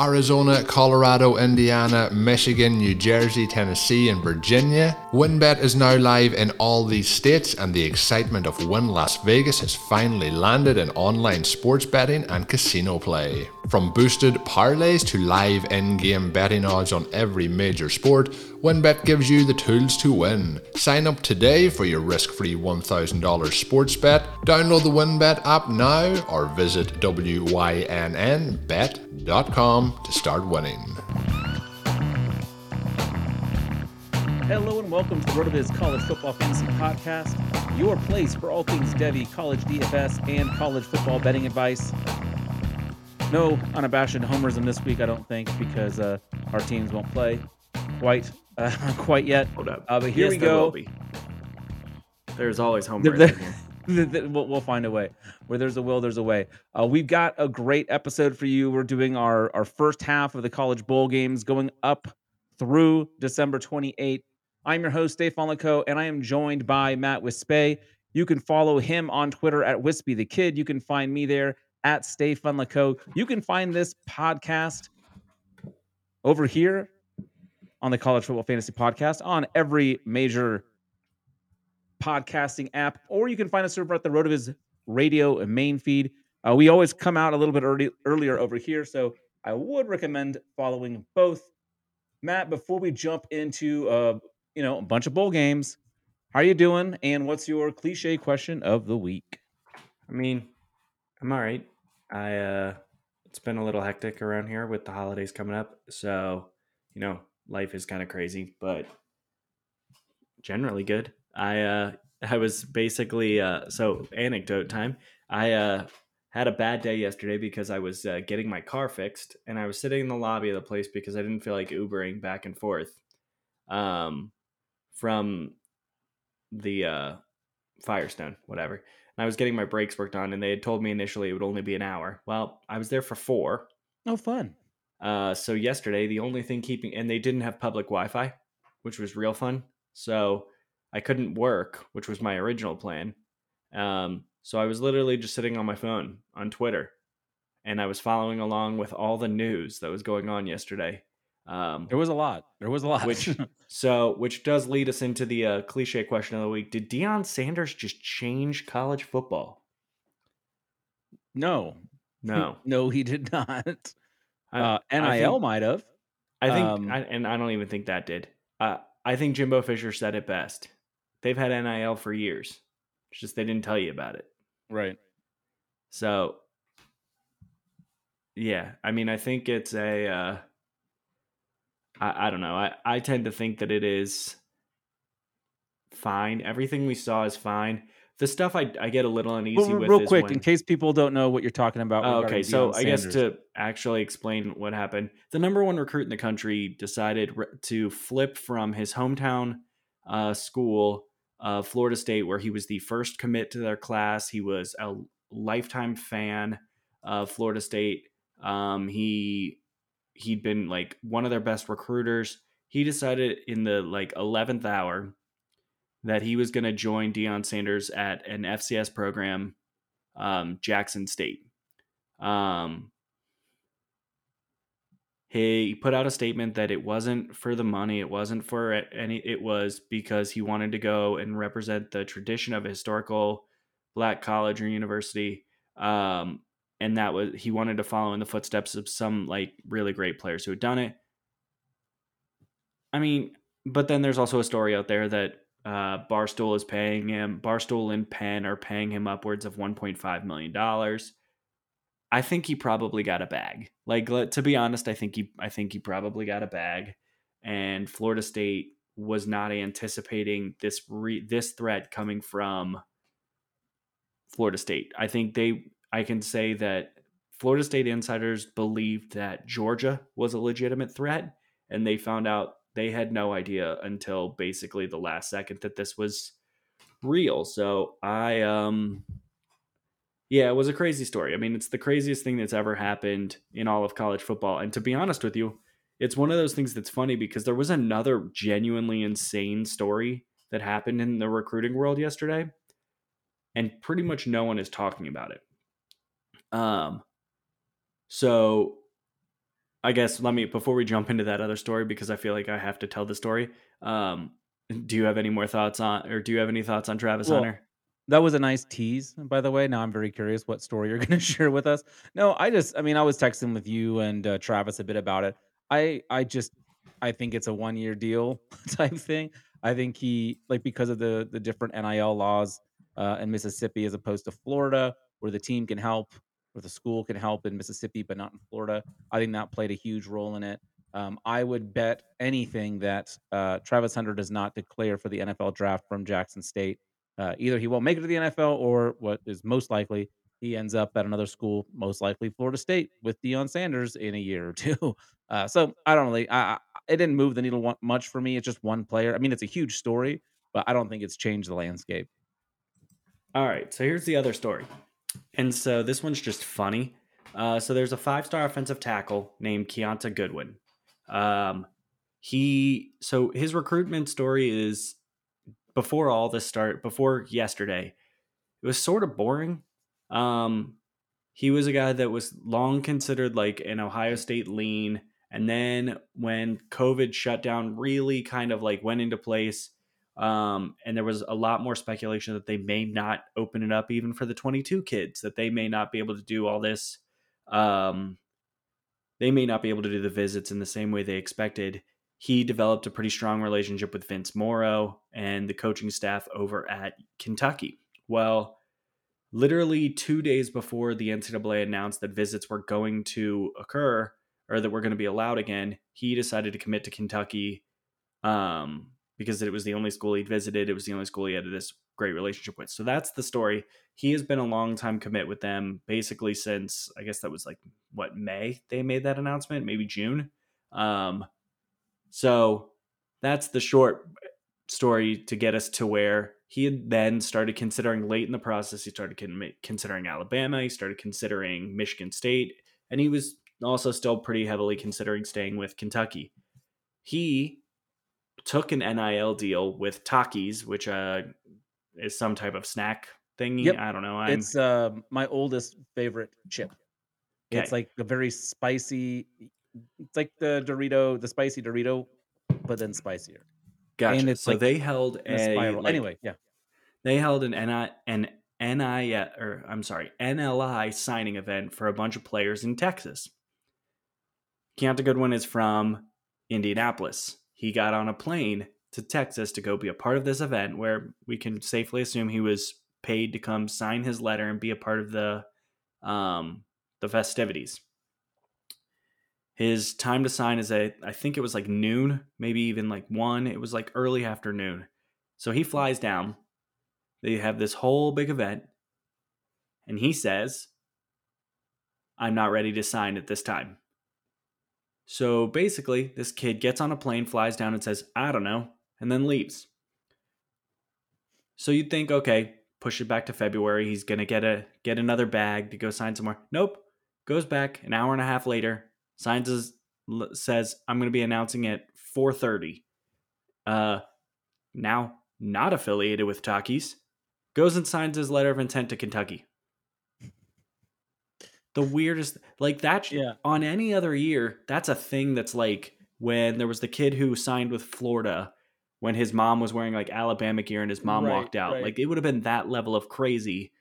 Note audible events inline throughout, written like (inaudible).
Arizona, Colorado, Indiana, Michigan, New Jersey, Tennessee, and Virginia. WynnBET is now live in all these states, and the excitement of Wynn Las Vegas has finally landed in online sports betting and casino play. From boosted parlays to live in game betting odds on every major sport, WynnBET gives you the tools to win. Sign up today for your risk free $1,000 sports bet. Download the WynnBET app now or visit WYNNBet.com to start winning. Hello and welcome to the RotoViz College Football Fantasy Podcast, your place for all things Devy, college DFS, and college football betting advice. No unabashed homerism this week, I don't think, because uh, our teams won't play quite uh, (laughs) quite yet. Hold up. Uh, but here Yes, we go. There's always home The- runs the- in here. (laughs) The- the- we'll, find a way. Where there's a will, there's a way. Uh, we've got a great episode for you. We're doing our our first half of the college bowl games, going up through December 28th. I'm your host, Dave Fonlico, and I am joined by Matt Wispay. You can follow him on Twitter at Wispy the Kid. You can find me there at Stay Fun Funlico. You can find this podcast over here on the College Football Fantasy Podcast on every major podcasting app, or you can find us over at the Rotoviz radio and main feed. Uh, we always come out a little bit early, earlier over here, so I would recommend following both. Matt, before we jump into uh, you know a bunch of bowl games, how are you doing? And what's your cliche question of the week? I mean, I'm all right. I uh it's been a little hectic around here with the holidays coming up, so you know, life is kind of crazy, but generally good. I uh (laughs) I was basically uh so anecdote time. I uh had a bad day yesterday because I was uh, getting my car fixed and I was sitting in the lobby of the place because I didn't feel like Ubering back and forth um from the uh Firestone, whatever. I was getting my brakes worked on and they had told me initially it would only be an hour. Well, I was there for 4. Oh, fun. Uh, so yesterday, the only thing keeping, and they didn't have public Wi Fi, which was real fun. So I couldn't work, which was my original plan. Um, so I was literally just sitting on my phone on Twitter and I was following along with all the news that was going on yesterday. Um, There was a lot. There was a lot. which, (laughs) so, which does lead us into the uh, cliche question of the week. Did Deion Sanders just change college football? no, No. (laughs) no, he did not. I- Uh, I NIL think- might have. I think, Um, I, and I don't even think that did. Uh, I think Jimbo Fisher said it best. They've had NIL for years. It's just they didn't tell you about it. Right. So, yeah, I mean, I think it's a. I, I don't know. I, I tend to think that it is fine. Everything we saw is fine. The stuff I, I get a little uneasy Well, with real quick, when- in case people don't know what you're talking about. Oh, okay, so Deion I guess to actually explain what happened, the number one recruit in the country decided to flip from his hometown uh, school, uh, Florida State, where he was the first commit to their class. He was a lifetime fan of Florida State. Um, he he'd been like one of their best recruiters. He decided in the like eleventh hour that he was going to join Deion Sanders at an FCS program, um, Jackson State. Um, he put out a statement that it wasn't for the money, it wasn't for any, it was because he wanted to go and represent the tradition of a historical black college or university. Um, and that was he wanted to follow in the footsteps of some like really great players who had done it. I mean, but then there's also a story out there that uh, Barstool is paying him. Barstool and Penn are paying him upwards of 1.5 million dollars. I think he probably got a bag. Like to be honest, I think he I think he probably got a bag, and Florida State was not anticipating this re, this threat coming from Florida State. I think they I can say that Florida State insiders believed that Georgia was a legitimate threat, and they found out they had no idea until basically the last second that this was real. So I um yeah, it was a crazy story. I mean, it's the craziest thing that's ever happened in all of college football. And to be honest with you, it's one of those things that's funny because there was another genuinely insane story that happened in the recruiting world yesterday, and pretty much no one is talking about it. Um, so I guess let me before we jump into that other story because I feel like I have to tell the story. Um, do you have any more thoughts on, or do you have any thoughts on Travis well, Hunter? That was a nice tease, by the way. Now I'm very curious what story you're (laughs) going to share with us. No, I just, I mean, I was texting with you and uh, Travis a bit about it. I, I just, I think it's a one year deal (laughs) type thing. I think he, like, because of the the different NIL laws uh, in Mississippi as opposed to Florida, where the team can help, or the school can help in Mississippi but not in Florida. I think that played a huge role in it. Um, I would bet anything that uh, Travis Hunter does not declare for the NFL draft from Jackson State uh, either he won't make it to the NFL, or what is most likely, he ends up at another school, most likely Florida State, with Deion Sanders in a year or (laughs) two. Uh, so I don't really, I, I, it didn't move the needle much for me. It's just one player. I mean, it's a huge story, but I don't think it's changed the landscape. All right, so here's the other story, and so this one's just funny. Uh, so there's a five-star offensive tackle named Kiyaunta Goodwin. Um, he so his recruitment story is before all this start, before yesterday, it was sort of boring. Um, he was a guy that was long considered like an Ohio State lean. And then when COVID shut down really kind of like went into place, um, and there was a lot more speculation that they may not open it up even for the 22 kids, that they may not be able to do all this. Um, they may not be able to do the visits in the same way they expected he developed a pretty strong relationship with Vince Marrow and the coaching staff over at Kentucky. Well, literally two days before the NCAA announced that visits were going to occur or that were going to be allowed again, he decided to commit to Kentucky um, because it was the only school he'd visited. It was the only school he had this great relationship with. So that's the story. He has been a long time commit with them, basically since I guess that was like what May they made that announcement, maybe June. Um, so that's the short story to get us to where he had then started considering late in the process. He started considering Alabama. He started considering Michigan State, and he was also still pretty heavily considering staying with Kentucky. He took an NIL deal with Takis, which uh, is some type of snack thingy. Yep. I don't know. I'm... It's uh, my oldest favorite chip. Okay. It's like a very spicy it's like the Dorito, the spicy Dorito, but then spicier. Gotcha. And it's so like they held a, spiral. Like, anyway, yeah. They held an NI an NI or I'm sorry, NLI signing event for a bunch of players in Texas. Kiyaunta Goodwin is from Indianapolis. He got on a plane to Texas to go be a part of this event where we can safely assume he was paid to come sign his letter and be a part of the um the festivities. His time to sign is at I think it was like noon, maybe even like one. It was like early afternoon. So he flies down. They have this whole big event, and he says, I'm not ready to sign at this time. So basically, this kid gets on a plane, flies down, and says, I don't know, and then leaves. So you'd think, okay, push it back to February. He's gonna get a get another bag to go sign somewhere. Nope. Goes back an hour and a half later, signs says I'm to be announcing at 4:30. Uh, now not affiliated with Takis, goes and signs his letter of intent to Kentucky. The weirdest, like that. Yeah. On any other year, that's a thing. That's like when there was the kid who signed with Florida when his mom was wearing like Alabama gear and his mom right, walked out. Right. Like it would have been that level of crazy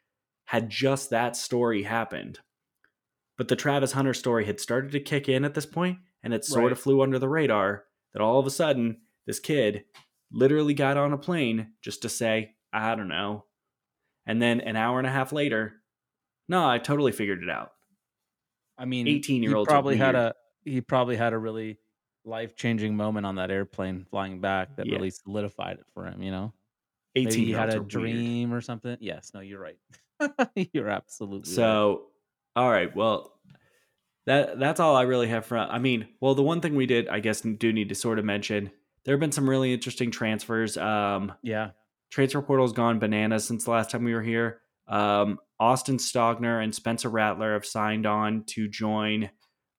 had just that story happened. but the Travis Hunter story had started to kick in at this point, and it sort Right. of flew under the radar that all of a sudden this kid literally got on a plane just to say, I don't know. And then an hour and a half later, no, I totally figured it out. I mean, eighteen year old probably had weird. a he probably had a really life changing moment on that airplane flying back that Yeah. really solidified it for him. You know, 18 maybe he had a are weird. dream or something. Yes, no, you're right. (laughs) you're absolutely right. So, all right, well, that that's all I really have for. I mean, well, the one thing we did, I guess, do need to sort of mention. There have been some really interesting transfers. Um, Yeah, transfer portal's gone bananas since the last time we were here. Um, Austin Stogner and Spencer Rattler have signed on to join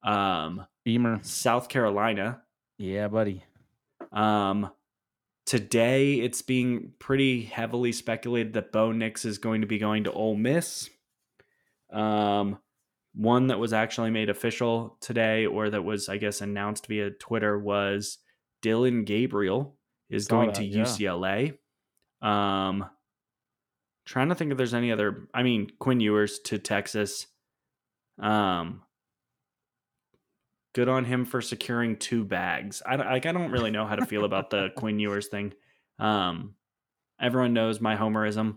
um, Beamer. South Carolina. Yeah, buddy. Um, today, it's being pretty heavily speculated that Bo Nix is going to be going to Ole Miss. Um, one that was actually made official today, or that was, I guess, announced via Twitter, was Dillon Gabriel is Saw going that, to yeah. UCLA. Um, trying to think if there's any other. I mean, Quinn Ewers to Texas. Um, good on him for securing two bags. I don't- like. I don't really know how to feel about the (laughs) Quinn Ewers thing. Um, everyone knows my homerism.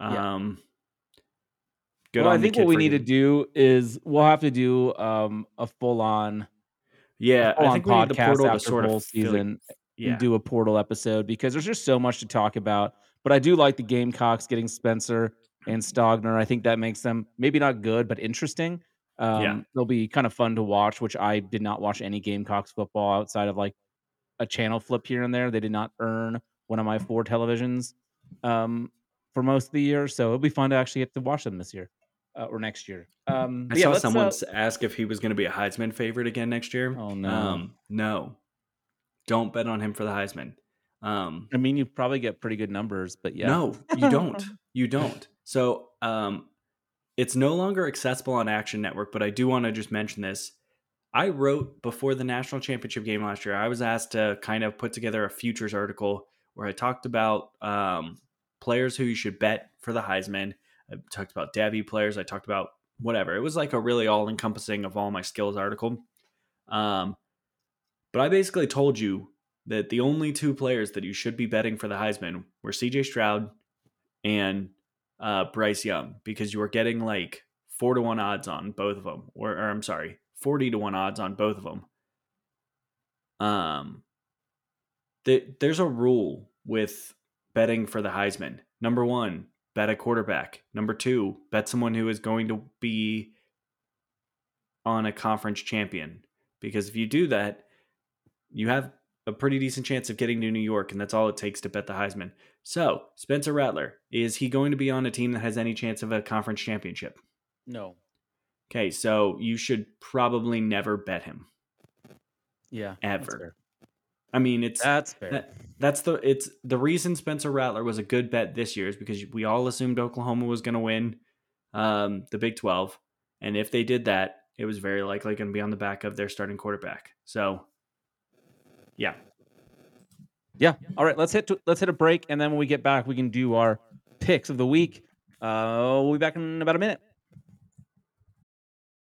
Yeah. Um, good well, on I think what we need to do is we'll have to do um, a full on Yeah, full I on think we need the portal to after sort of season Yeah, and do a portal episode because there's just so much to talk about. But I do like the Gamecocks getting Spencer and Stogner. I think that makes them maybe not good, but interesting. Um, Yeah. They'll be kind of fun to watch, which I did not watch any Gamecocks football outside of like a channel flip here and there. They did not earn one of my four televisions um, for most of the year. So it'll be fun to actually get to watch them this year uh, or next year. Um, I yeah, saw someone uh, ask if he was going to be a Heisman favorite again next year. Oh, no. Um, no, don't bet on him for the Heisman. Um, I mean, you probably get pretty good numbers, but yeah. No, you don't. (laughs) you don't. So, um, it's no longer accessible on Action Network, but I do want to just mention this. I wrote before the national championship game last year. I was asked to kind of put together a futures article where I talked about um, players who you should bet for the Heisman. I talked about Devy players. I talked about whatever. It was like a really all encompassing of all my skills article. Um, but I basically told you that the only two players that you should be betting for the Heisman were CJ Stroud and uh, Bryce Young because you were getting like four to one odds on both of them, or, or I'm sorry, forty to one odds on both of them. Um, th- there's a rule with betting for the Heisman. Number one, bet a quarterback. Number two, bet someone who is going to be on a conference champion. Because if you do that, you have a pretty decent chance of getting to New York, and that's all it takes to bet the Heisman. So, Spencer Rattler, is he going to be on a team that has any chance of a conference championship? No. Okay, so you should probably never bet him. Yeah. Ever. I mean, it's That's fair. that, that's the it's the reason Spencer Rattler was a good bet this year is because we all assumed Oklahoma was going to win um, the Big Twelve, and if they did that, it was very likely going to be on the back of their starting quarterback. So, yeah, Yeah. All right. Let's hit to, let's hit a break, and then when we get back, we can do our picks of the week. Uh, we'll be back in about a minute.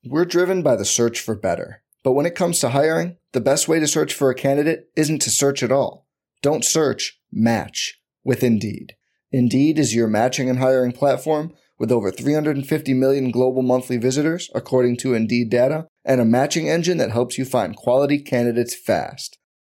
We're driven by the search for better. But when it comes to hiring, the best way to search for a candidate isn't to search at all. Don't search, match with Indeed. Indeed is your matching and hiring platform with over 350 million global monthly visitors, according to Indeed data, and a matching engine that helps you find quality candidates fast.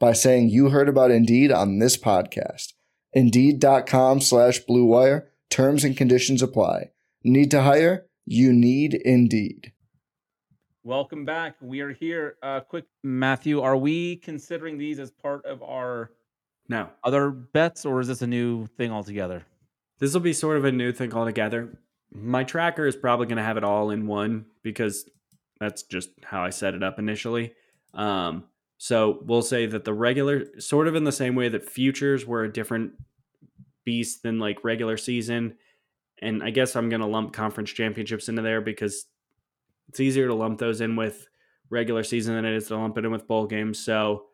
by saying you heard about Indeed on this podcast. Indeed.com slash BlueWire. Terms and conditions apply. Need to hire? You need Indeed. Welcome back. We are here. Uh, quick, Matthew, are we considering these as part of our no, other bets, or is this a new thing altogether? this will be sort of a new thing altogether. My tracker is probably going to have it all in one because that's just how I set it up initially. Um, so we'll say that the regular, sort of in the same way that futures were a different beast than like regular season. And I guess I'm going to lump conference championships into there because it's easier to lump those in with regular season than it is to lump it in with bowl games. So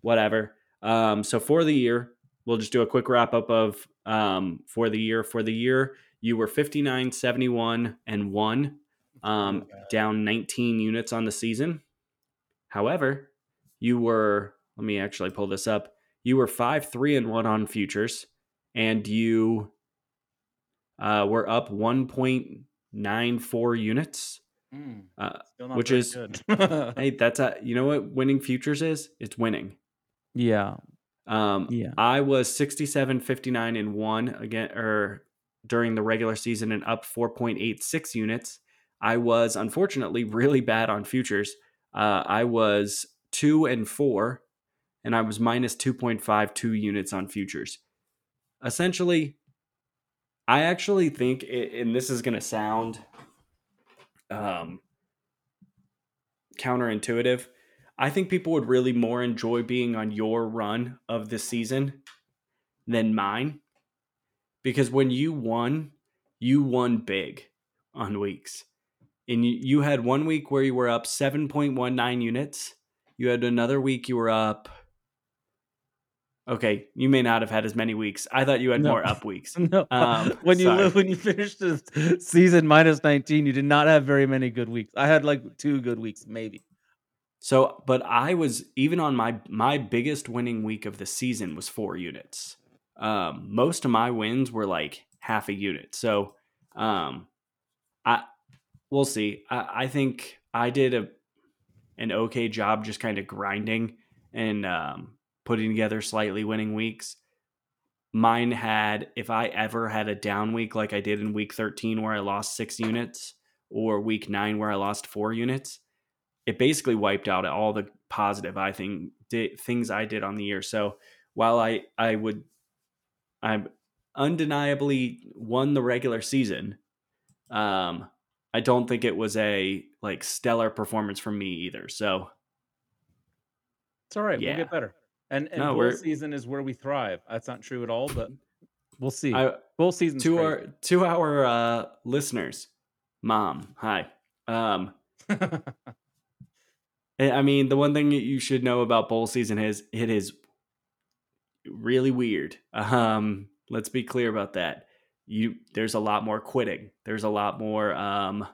whatever. Um, so for the year, we'll just do a quick wrap up of um, for the year. For the year, you were 59, 71, and one, um, down 19 units on the season. However, you were, let me actually pull this up. You were 5, 3, and 1 on futures, and you uh, were up 1.94 units. Mm, Uh, which is- (laughs) hey, (laughs) that's a, you know what winning futures is? It's winning. yeah, Um, yeah. I was 67, 59, and one again, or during the regular season, and up 4.86 units. I was unfortunately really bad on futures. Uh, I was two and four, and I was minus 2.52 units on futures. Essentially, I actually think, it, and this is going to sound um, counterintuitive. I think people would really more enjoy being on your run of the season than mine. Because when you won, you won big on weeks. And you, you had one week where you were up 7.19 units. You had another week you were up. Okay, you may not have had as many weeks. I thought you had No. more up (laughs) weeks. No, Um, (laughs) when you sorry. when you finished the season minus 19, you did not have very many good weeks. I had like two good weeks, maybe. So, but I was even on my my biggest winning week of the season was four units. Um, most of my wins were like half a unit. So, um, I we'll see. I, I think I did a an okay job just kind of grinding and um, putting together slightly winning weeks. Mine had, if I ever had a down week like I did in week 13 where I lost six units, or week nine where I lost four units, it basically wiped out all the positive I think di- things I did on the year. So while I I would I undeniably won the regular season, um, I don't think it was a like stellar performance from me either. So It's all right. Yeah. We'll get better. And and No, bowl season is where we thrive. That's not true at all, but we'll see. I bowl season to our to our uh, listeners, mom, hi. Um, I (laughs) I mean, the one thing that you should know about bowl season is it is really weird. Um, let's be clear about that. You there's a lot more quitting. There's a lot more um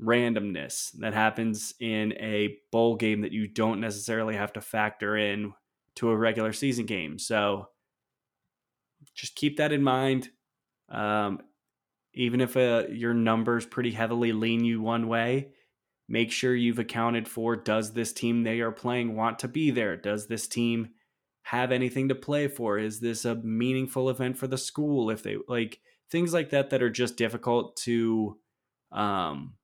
randomness that happens in a bowl game that you don't necessarily have to factor in to a regular season game. So just keep that in mind. Um, even if uh, your numbers pretty heavily lean you one way, make sure you've accounted for does this team they are playing want to be there? Does this team have anything to play for? Is this a meaningful event for the school? If they like things like that that are just difficult to um,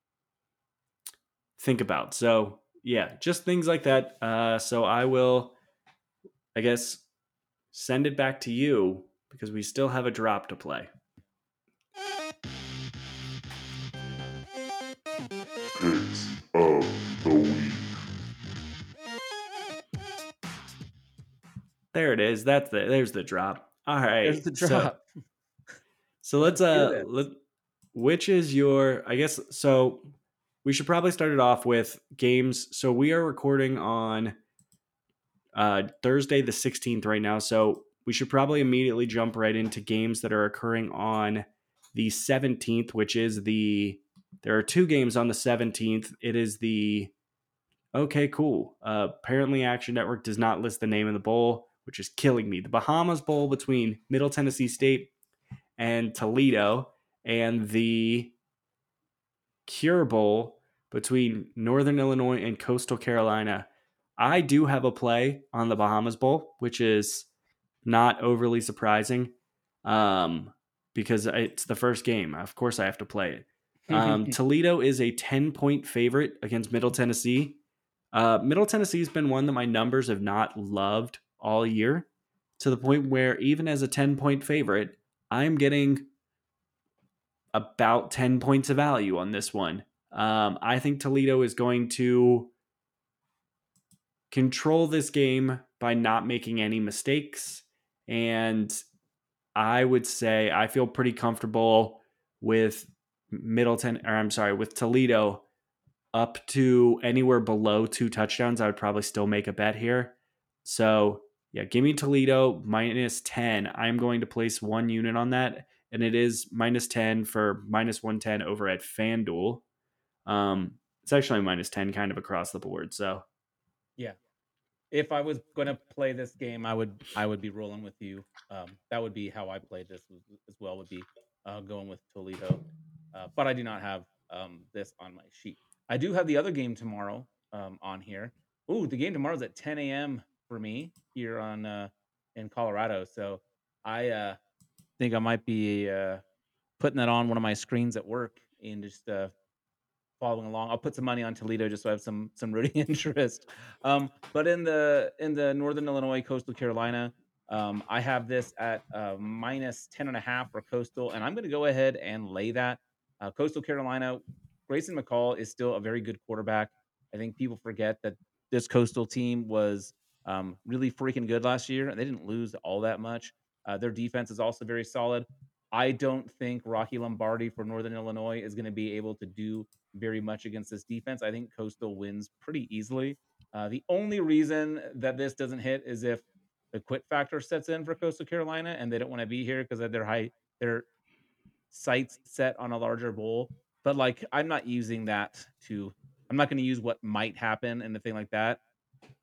think about. So, yeah, just things like that. Uh, so, I will, I guess, send it back to you because we still have a drop to play. Picks of the week. There it is. That's the there's the drop. All right. There's the so- drop. (laughs) So, let's uh let, which is your I guess so we should probably start it off with games. So we are recording on uh Thursday the 16th right now. So we should probably immediately jump right into games that are occurring on the 17th, which is the there are two games on the 17th. It is the Okay, cool. Uh, apparently, Action Network does not list the name of the bowl, which is killing me. The Bahamas Bowl between Middle Tennessee State and Toledo, and the Cure Bowl between Northern Illinois and Coastal Carolina. I do have a play on the Bahamas Bowl, which is not overly surprising um, because it's the first game. Of course, I have to play it. Um, (laughs) Toledo is a 10 point favorite against Middle Tennessee. Uh, Middle Tennessee has been one that my numbers have not loved all year to the point where even as a 10 point favorite, I'm getting about 10 points of value on this one. Um, I think Toledo is going to control this game by not making any mistakes. And I would say I feel pretty comfortable with Middleton, or I'm sorry, with Toledo up to anywhere below two touchdowns. I would probably still make a bet here. So, yeah, give me Toledo minus 10. I'm going to place one unit on that, and it is minus 10 for minus 110 over at FanDuel. Um, it's actually minus 10 kind of across the board. So, yeah. if I was going to play this game, I would I would be rolling with you. Um, that would be how I played this as- well. Would be uh, going with Toledo, uh, but I do not have um, this on my sheet. I do have the other game tomorrow um, on here. Ooh, the game tomorrow is at 10 a.m. for me here on uh, in Colorado. So I uh, think I might be uh, putting that on one of my screens at work and just uh, following along. I'll put some money on Toledo just so I have some some rooting (laughs) interest. Um, but in the in the Northern Illinois, Coastal Carolina, um, I have this at uh, minus 10 and a half for Coastal, and I'm going to go ahead and lay that. Uh, Coastal Carolina, Grayson McCall is still a very good quarterback. I think people forget that this Coastal team was um, really freaking good last year, and they didn't lose all that much. Uh, their defense is also very solid. I don't think Rocky Lombardi for Northern Illinois is going to be able to do very much against this defense. I think Coastal wins pretty easily. Uh, the only reason that this doesn't hit is if the quit factor sets in for Coastal Carolina and they don't want to be here because their high their sights set on a larger bowl. But like I'm not using that to I'm not going to use what might happen and the thing like that,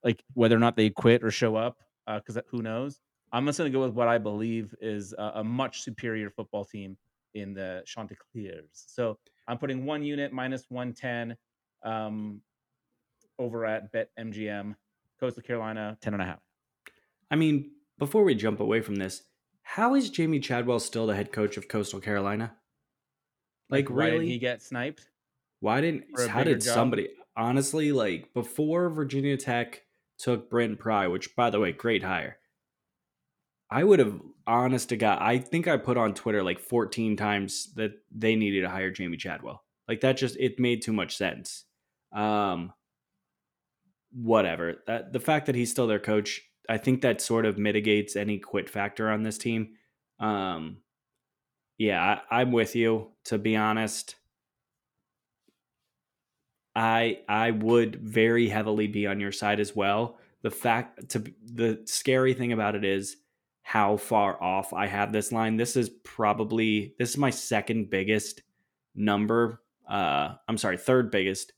like whether or not they quit or show up, because who knows. I'm just going to go with what I believe is a, a much superior football team in the Chanticleers. So I'm putting one unit minus 110 um, over at Bet MGM, Coastal Carolina, 10 and a half. I mean, before we jump away from this, how is Jamey Chadwell still the head coach of Coastal Carolina? Like, why really? did he get sniped? Why didn't how did job? somebody honestly like before Virginia Tech took Brent Pry, which by the way, great hire. I would have honest to God, I think I put on Twitter like 14 times that they needed to hire Jamey Chadwell. Like that just it made too much sense. Um whatever. That the fact that he's still their coach, I think that sort of mitigates any quit factor on this team. Um yeah, I, I'm with you, to be honest. I I would very heavily be on your side as well. The fact to the scary thing about it is how far off I have this line. This is probably this is my second biggest number. Uh, I'm sorry, third biggest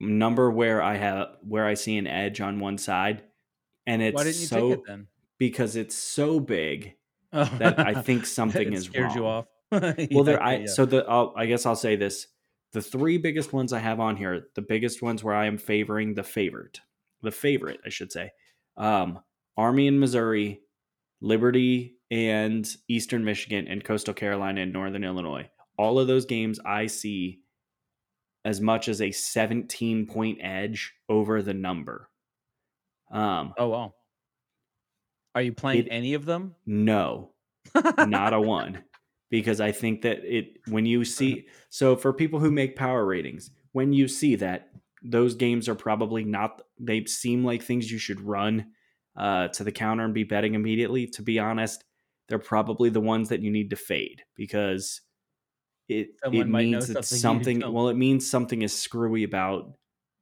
number where I have where I see an edge on one side, and it's Why didn't you so take it then? because it's so big (laughs) that I think (laughs) something is scared you wrong. off. (laughs) Well, there. I yeah. so the. I'll, I guess I'll say this: the three biggest ones I have on here, the biggest ones where I am favoring the favorite, the favorite, I should say, um, Army and Missouri, Liberty and Eastern Michigan, and Coastal Carolina and Northern Illinois. All of those games I see as much as a 17 point edge over the number. Um, Oh wow. Are you playing It- any of them? no, (laughs) not a one because I think that it when you see so for people who make power ratings, when you see that those games are probably not they seem like things you should run uh, to the counter and be betting immediately. To be honest, they're probably the ones that you need to fade because it Someone it means that something well it means something is screwy about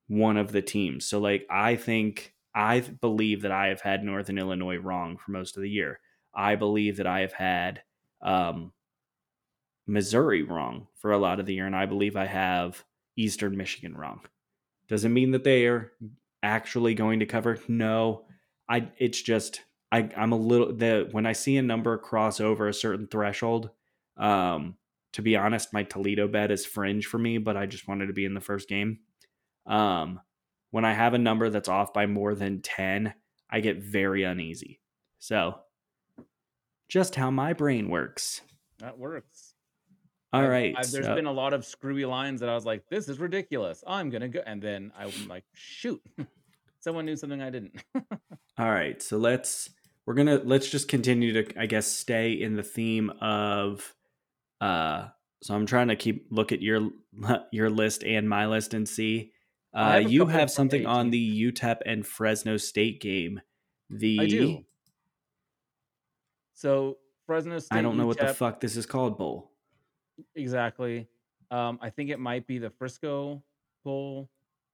one of the teams. So like I think I believe that I have had Northern Illinois wrong for most of the year. I believe that I have had um, Missouri wrong for a lot of the year, and I believe I have Eastern Michigan wrong. Doesn't mean that they are actually going to cover. No, I. It's just I. I'm a little the when I see a number cross over a certain threshold. Um, to be honest, my Toledo bet is fringe for me, but I just wanted to be in the first game. Um, when I have a number that's off by more than ten, I get very uneasy. So, just how my brain works. That works. All I've- right. I've- there's so- been a lot of screwy lines that I was like, "This is ridiculous. I'm gonna go," and then I'm like, "Shoot, (laughs) someone knew something I didn't." (laughs) All right, so let's we're gonna let's just continue to I guess stay in the theme of uh So I'm trying to keep look at your (laughs) your list and my list and see. Uh, have you have something on the UTEP and Fresno State game. The I do. So Fresno State. I don't know what the fuck this is called bowl. Exactly. Um, I think it might be the Frisco Bowl.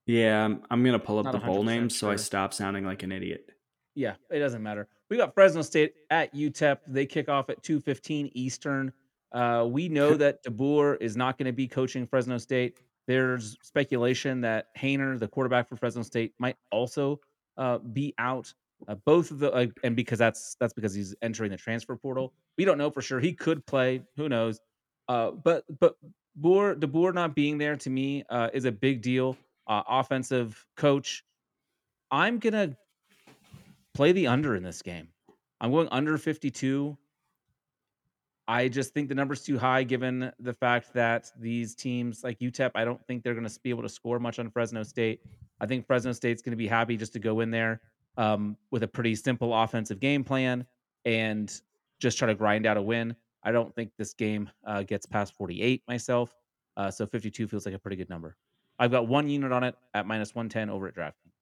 Yeah, I'm, I'm gonna pull up Not the bowl 100% names so I stop sounding like an idiot. Yeah, it doesn't matter. We got Fresno State at UTEP. They kick off at 2:15 Eastern. Uh, we know (laughs) that DeBoer is not going to be coaching Fresno State. There's speculation that Haener, the quarterback for Fresno State, might also uh, be out. Uh, both of the uh, and because that's that's because he's entering the transfer portal. We don't know for sure. He could play. Who knows? Uh, but but Boer DeBoer not being there to me uh, is a big deal. Uh, offensive coach. I'm gonna play the under in this game. I'm going under 52. I just think the number's too high given the fact that these teams like UTEP, I don't think they're going to be able to score much on Fresno State. I think Fresno State's going to be happy just to go in there um, with a pretty simple offensive game plan and just try to grind out a win. I don't think this game uh, gets past 48 myself. Uh, so 52 feels like a pretty good number. I've got one unit on it at minus 110 over at DraftKings.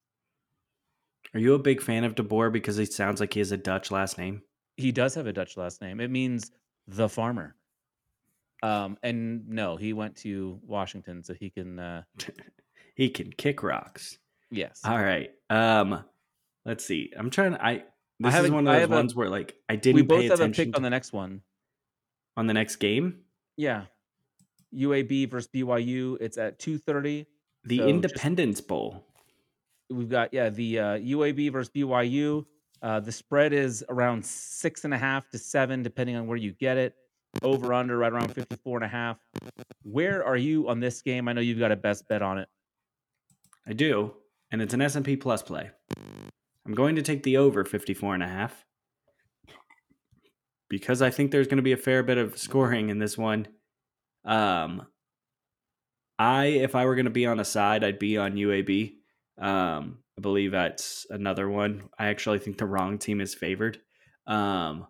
Are you a big fan of DeBoer because he sounds like he has a Dutch last name? he does have a Dutch last name. It means the farmer. Um, and no, he went to Washington so he can. Uh, (laughs) He can kick rocks. yes, All right. Um, let's see. I'm trying to. I this have is one of those have a- ones where like I didn't we both pay have a pick on the next one. on the next game. Yeah, UAB versus BYU. It's at two thirty. The So just- Independence Bowl. We've got yeah the uh, UAB versus BYU. Uh, the spread is around six and a half to seven, depending on where you get it. Over under right around 54 and a half. Where are you on this game? I know you've got a best bet on it. I do, and it's an S&P plus play. I'm going to take the over 54 and a half because I think there's going to be a fair bit of scoring in this one. Um I if I were going to be on a side, I'd be on UAB. Um I believe that's another one. I actually think the wrong team is favored. Um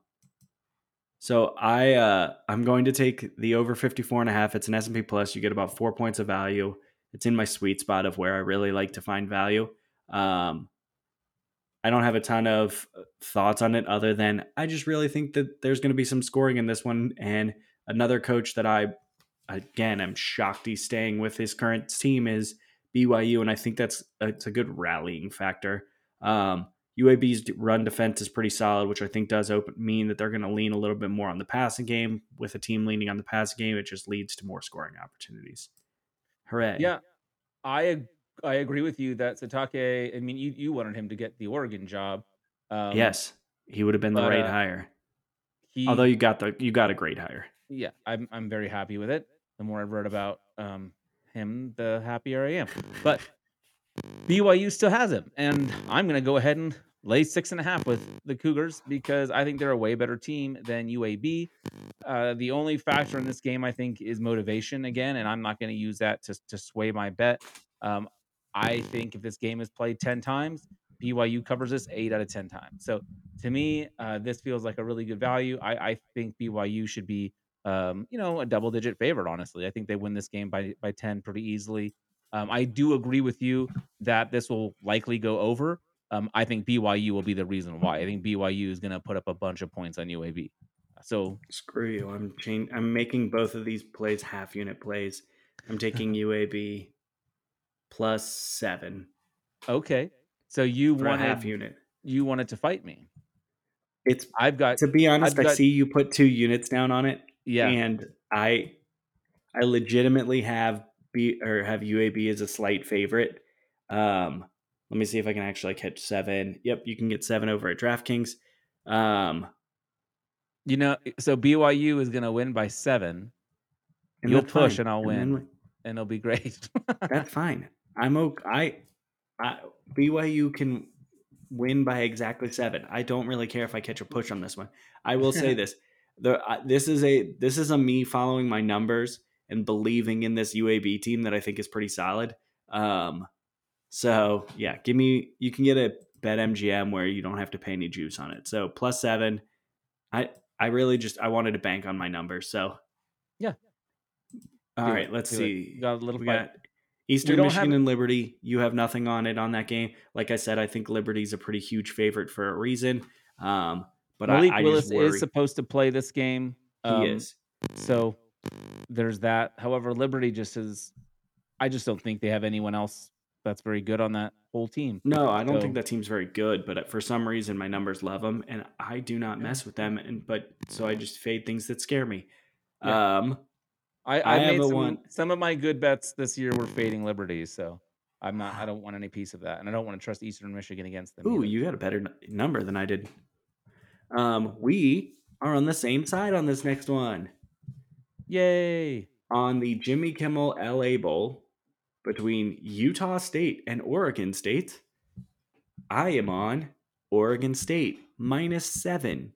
so I uh I'm going to take the over 54 and a half. It's an S&P plus. You get about 4 points of value it's in my sweet spot of where I really like to find value. Um, I don't have a ton of uh, thoughts on it other than I just really think that there's going to be some scoring in this one. And another coach that I, again, I'm shocked he's staying with his current team is BYU, and I think that's it's a good rallying factor. Um, UAB's run defense is pretty solid, which I think does open, mean that they're going to lean a little bit more on the passing game. With a team leaning on the passing game, it just leads to more scoring opportunities. Hooray! Yeah, I I agree with you that Sitake. I mean, you you wanted him to get the Oregon job. Um, yes, he would have been the but, right uh, hire. He, Although you got the you got a great hire. yeah, I'm I'm very happy with it. The more I've read about um him, the happier I am. But BYU still has him, and I'm gonna go ahead and lay six and a half with the Cougars because I think they're a way better team than UAB. Uh, the only factor in this game, I think, is motivation again, and I'm not going to use that to to sway my bet. Um, I think if this game is played ten times, BYU covers this eight out of ten times. So to me, uh, this feels like a really good value. I, I think BYU should be, um, you know, a double digit favorite. Honestly, I think they win this game by by ten pretty easily. Um, I do agree with you that this will likely go over. Um, I think BYU will be the reason why. I think BYU is going to put up a bunch of points on UAB. So Screw you! I'm chain. I'm making both of these plays half unit plays. I'm taking (laughs) UAB plus seven okay, so you for a half unit. you wanted to fight me. It's I've got to be honest. I've I see you put two units down on it, yeah. and I, I legitimately have B or have UAB as a slight favorite. Um, let me see if I can actually catch seven. Yep, you can get seven over at DraftKings. Um, You know, so BYU is going to win by seven, and You'll push fine. and I'll then win. and it'll be great. (laughs) That's fine. I'm okay. I, I BYU can win by exactly seven. I don't really care if I catch a push on this one. I will say (laughs) this: the uh, this is a this is a me following my numbers and believing in this UAB team that I think is pretty solid. Um, so yeah, give me you can get a bet MGM where you don't have to pay any juice on it. So plus seven. I I really just I wanted to bank on my numbers. So All Do right, it, let's it. see. Got a little we fight. got Eastern Michigan have- and Liberty. You have nothing on it on that game. Like I said, I think Liberty's a pretty huge favorite for a reason. Um, but Malik I, I Willis is supposed to play this game. Um, he is. So there's that. However, Liberty just is. I just don't think they have anyone else that's very good on that whole team. No, I don't So- think that team's very good, but for some reason my numbers love them, and I do not mess with them. And but so I just fade things that scare me. Yeah. Um, I, I I, made some, one- some of my good bets this year were fading Liberty, so I'm not. I don't want any piece of that, and I don't want to trust Eastern Michigan against them. ooh, either. you got a better n- number than I did. Um, we are on the same side on this next one. Yay! on the Jimmy Kimmel LA Bowl between Utah State and Oregon State. I am on Oregon State minus seven.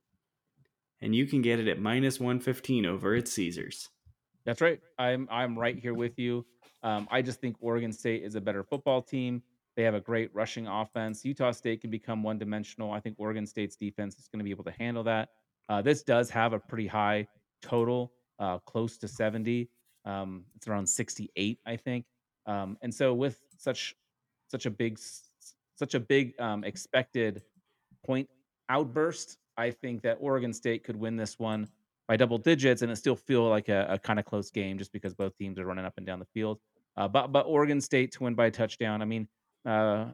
And you can get it at minus 115 over at Caesars. That's right. I'm I'm right here with you. Um, I just think Oregon State is a better football team. They have a great rushing offense. Utah State can become one dimensional. I think Oregon State's defense is going to be able to handle that. Uh, this does have a pretty high total, uh, close to 70. Um, it's around 68, I think. Um, and so with such such a big such a big um, expected point outburst, I think that Oregon State could win this one by double digits and it still feel like a, a kind of close game just because both teams are running up and down the field. Uh, but but Oregon State to win by a touchdown. I mean, uh,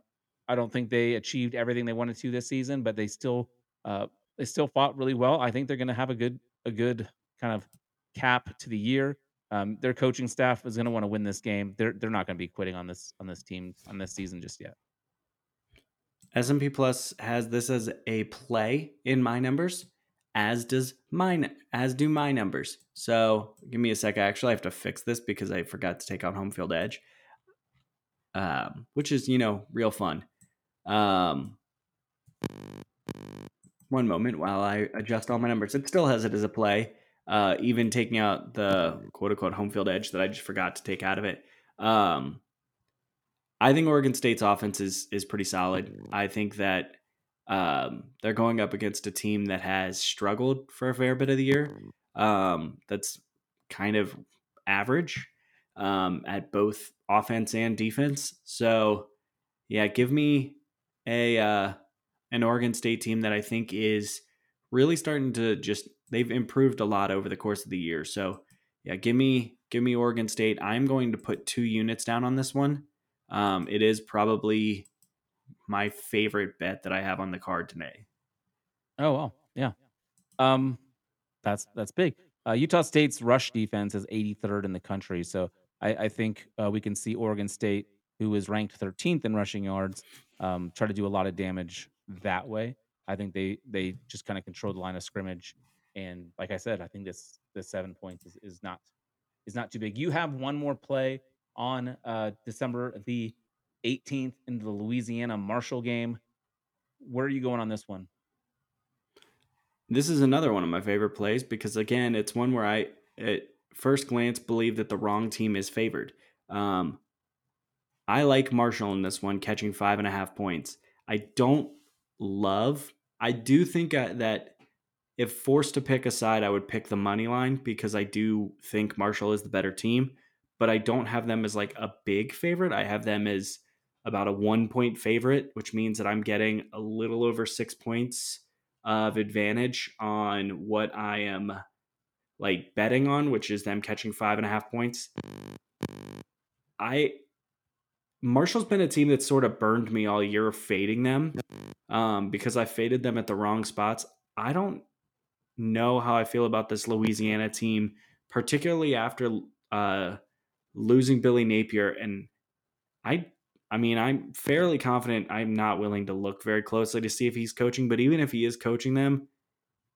I don't think they achieved everything they wanted to this season, but they still uh, they still fought really well. I think they're going to have a good a good kind of cap to the year. Um, their coaching staff is going to want to win this game. They're they're not going to be quitting on this on this team on this season just yet. S&P Plus has this as a play in my numbers, as does mine, as do my numbers. So give me a sec. I actually have to fix this because I forgot to take on home field edge, um, which is you know real fun. Um, one moment while I adjust all my numbers. It still has it as a play, uh, even taking out the quote unquote home field edge that I just forgot to take out of it. Um, I think Oregon State's offense is is pretty solid. I think that um, they're going up against a team that has struggled for a fair bit of the year. Um, that's kind of average um, at both offense and defense. So, yeah, give me a uh, an Oregon State team that I think is really starting to just they've improved a lot over the course of the year. So, yeah, give me give me Oregon State. I'm going to put two units down on this one. Um, it is probably my favorite bet that I have on the card today. Oh well, yeah. Um, that's that's big. Uh, Utah State's rush defense is 83rd in the country, so I, I think uh, we can see Oregon State, who is ranked 13th in rushing yards, um, try to do a lot of damage that way. I think they they just kind of control the line of scrimmage, and like I said, I think this this seven points is, is not is not too big. You have one more play on uh, December the 18th in the Louisiana Marshall game. Where are you going on this one? This is another one of my favorite plays because again, it's one where I at first glance believe that the wrong team is favored. Um, I like Marshall in this one, catching five and a half points. I don't love. I do think uh, that if forced to pick a side, I would pick the money line because I do think Marshall is the better team. But I don't have them as like a big favorite. I have them as about a one point favorite, which means that I'm getting a little over six points of advantage on what I am like betting on, which is them catching five and a half points. I Marshall's been a team that sort of burned me all year fading them um, because I faded them at the wrong spots. I don't know how I feel about this Louisiana team, particularly after uh, losing Billy Napier. And I, I mean, I'm fairly confident. I'm not willing to look very closely to see if he's coaching, but even if he is coaching them,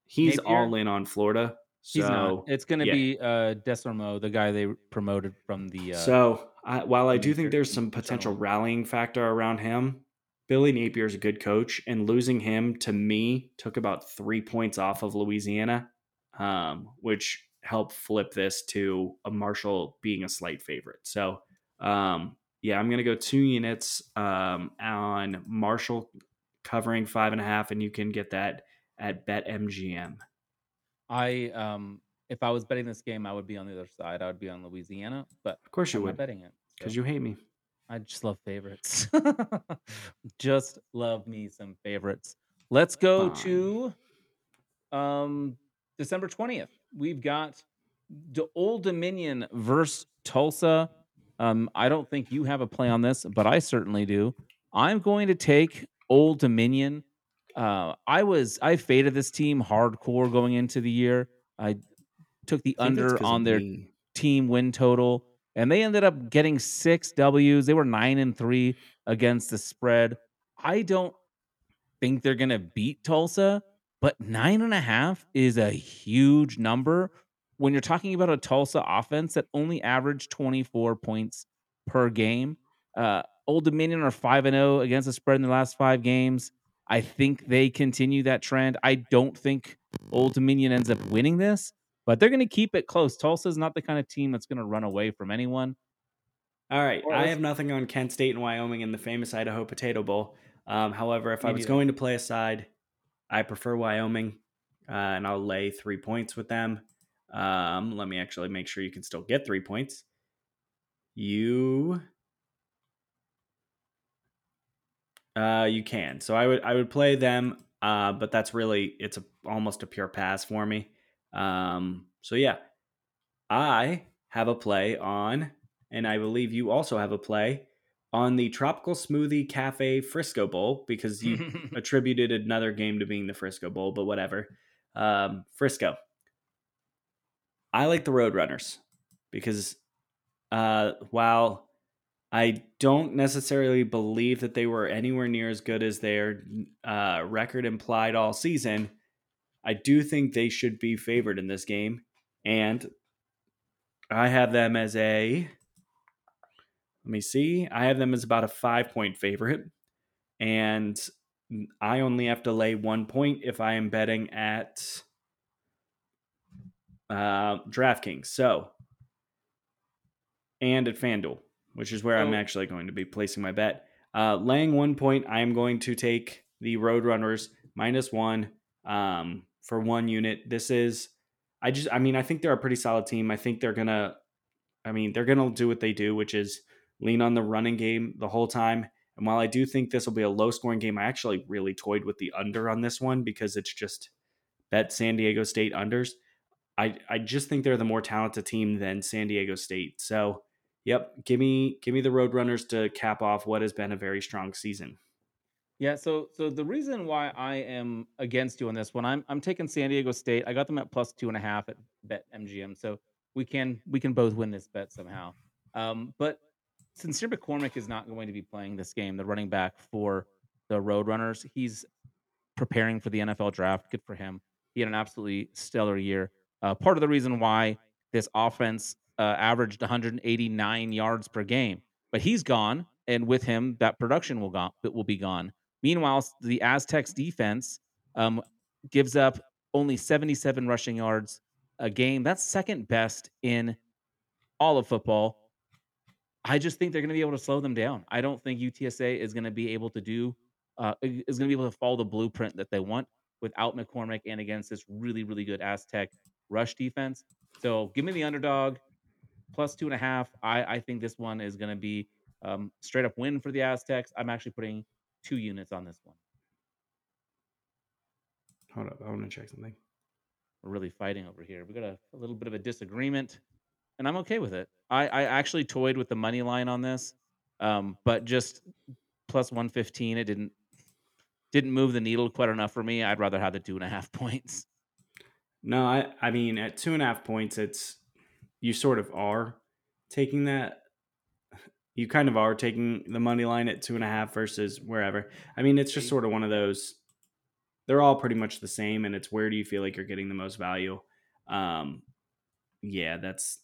he's Napier? all in on Florida. So, He's not. It's going to yeah. be uh, Desormeaux, the guy they promoted from the. Uh, so I, while I do think there's some potential Journal. rallying factor around him, Billy Napier is a good coach, and losing him to me took about three points off of Louisiana, um, which helped flip this to a Marshall being a slight favorite. So, um, yeah, I'm gonna go two units um, on Marshall covering five and a half, and you can get that at BetMGM. I um if I was betting this game, I would be on the other side. I would be on Louisiana, but Of course you I'm not would, betting it because so you hate me. I just love favorites. (laughs) just love me some favorites. Let's go Fine. to um December 20th. We've got the Old Dominion versus Tulsa. Um, I don't think you have a play on this, but I certainly do. I'm going to take Old Dominion. Uh, I was I faded this team hardcore going into the year. I took the I under on their me. team win total, and they ended up getting six W's. They were nine and three against the spread. I don't think they're gonna beat Tulsa, but nine and a half is a huge number when you're talking about a Tulsa offense that only averaged 24 points per game. Uh, Old Dominion are five and zero against the spread in the last five games. I think they continue that trend. I don't think Old Dominion ends up winning this, but they're going to keep it close. Tulsa's not the kind of team that's going to run away from anyone. All right, I have nothing on Kent State and Wyoming in the famous Idaho Potato Bowl. Um, however, if Me I was going to play a side, I prefer Wyoming, uh, and I'll lay three points with them. Um, let me actually make sure you can still get three points. You, uh, you can. So I would I would play them, uh, but that's really it's a, almost a pure pass for me. Um, so yeah, I have a play on, and I believe you also have a play on the Tropical Smoothie Cafe Frisco Bowl because you (laughs) attributed another game to being the Frisco Bowl, but whatever. Um, Frisco. I like the Roadrunners because uh, while I don't necessarily believe that they were anywhere near as good as their uh, record implied all season, I do think they should be favored in this game. And I have them as a. Let me see. I have them as about a five point favorite. And I only have to lay one point if I am betting at uh, DraftKings. So, and at FanDuel, which is where I'm actually going to be placing my bet. Uh, laying one point, I am going to take the Roadrunners minus one um, for one unit. This is, I just, I mean, I think they're a pretty solid team. I think they're gonna, I mean, they're gonna do what they do, which is lean on the running game the whole time. And while I do think this will be a low scoring game, I actually really toyed with the under on this one because it's just bet San Diego State unders. I, I just think they're the more talented team than San Diego State. So, yep, give me give me the Roadrunners to cap off what has been a very strong season. Yeah, so so the reason why I am against you on this one, I'm I'm taking San Diego State. I got them at plus two and a half at Bet MGM, so we can we can both win this bet somehow. Um, but Sincere McCormick is not going to be playing this game, the running back for the Roadrunners. He's preparing for the NFL draft. Good for him. He had an absolutely stellar year. Uh, part of the reason why this offense uh, averaged 189 yards per game, but he's gone, and with him, that production will go will be gone. Meanwhile, the Aztecs defense um, gives up only 77 rushing yards a game. That's second best in all of football. I just think they're going to be able to slow them down. I don't think UTSA is going to be able to do uh, is going to be able to follow the blueprint that they want without McCormick and against this really really good Aztec rush defense. So give me the underdog plus two and a half. I I think this one is going to be um, straight up win for the Aztecs. I'm actually putting two units on this one. Hold up, I want to check something. We're really fighting over here. We got a, a little bit of a disagreement, and I'm okay with it. I, I actually toyed with the money line on this, um, but just plus 115, it didn't didn't move the needle quite enough for me. I'd rather have the two and a half (laughs) points. No, I I mean at two and a half points, it's you sort of are taking that. (laughs) You kind of are taking the money line at two and a half versus wherever. I mean, it's just sort of one of those. They're all pretty much the same, and it's where do you feel like you're getting the most value? Um, yeah, that's.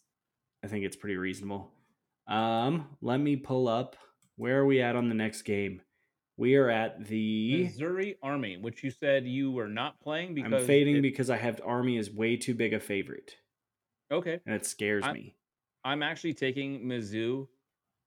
I think it's pretty reasonable. Um, let me pull up. Where are we at on the next game? We are at the. Missouri Army, which you said you were not playing because I'm fading it- because I have Army is way too big a favorite, okay. and it scares I- me. I'm actually taking Mizzou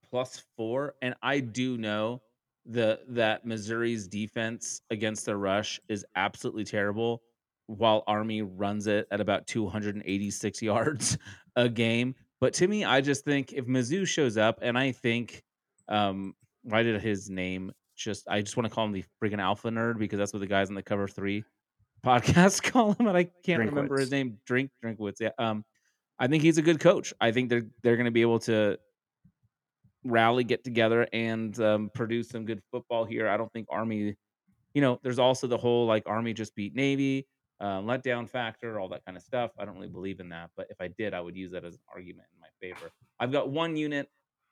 plus four, and I do know the that Missouri's defense against the rush is absolutely terrible. while Army runs it at about 286 (laughs) yards a game. But to me, I just think if Mizzou shows up, and I think, um, why did his name just? I just want to call him the freaking alpha nerd because that's what the guys on the cover three (laughs) podcast (laughs) call him, and I can't remember his name. Drink Drinkwitz. Yeah. Um, I think he's a good coach. I think they're they're going to be able to rally, get together, and um, produce some good football here. I don't think Army. You know, there's also the whole like Army just beat Navy, um, letdown factor, all that kind of stuff. I don't really believe in that, but if I did, I would use that as an argument in my favor. I've got one unit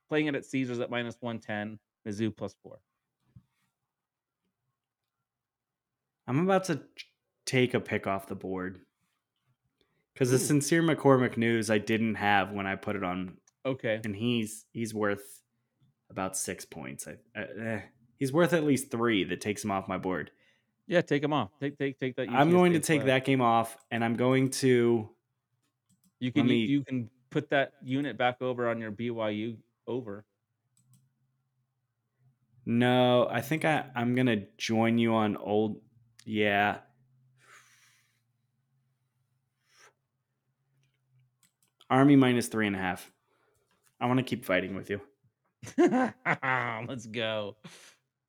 playing it at Caesars at minus one ten, Mizzou plus four. I'm about to take a pick off the board because the sincere McCormick news I didn't have when I put it on, Okay. and he's he's worth about six points. I, uh, eh, he's worth at least three. That takes him off my board. Yeah, take him off. Take take take that. I'm going to take flag. that game off, and I'm going to. You can me- you, you can put that unit back over on your BYU over. No, I think I I'm gonna join you on old. Yeah. Army minus three and a half. I want to keep fighting with you. (laughs) Let's go.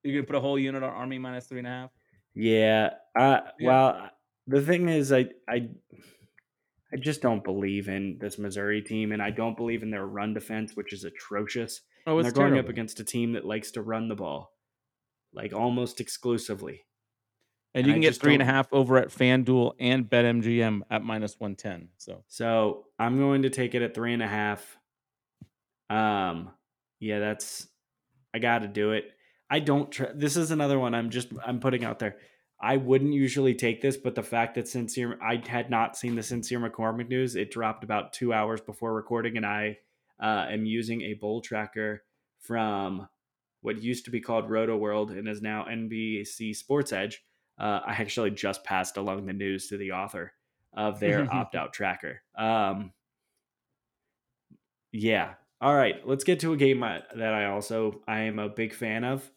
You're gonna put a whole unit on Army minus three and a half. Yeah. Uh, Yeah. Well, the thing is, I I I just don't believe in this Missouri team, and I don't believe in their run defense, which is atrocious. Oh, And it's they're going up against a team that likes to run the ball, like almost exclusively. And and you I can get just three and a half over at FanDuel and BetMGM at minus one ten. So So I'm going to take it at three and a half. Um, yeah, that's I got to do it. I don't. Tr- this is another one. I'm just I'm putting out there. I wouldn't usually take this, but the fact that sincere, I had not seen the sincere McCormick news. It dropped about two hours before recording, and I uh, am using a bowl tracker from what used to be called Rotoworld and is now NBC Sports Edge. Uh, I actually just passed along the news to the author of their (laughs) opt out tracker. Um, yeah. All right. Let's get to a game that I also I am a big fan of.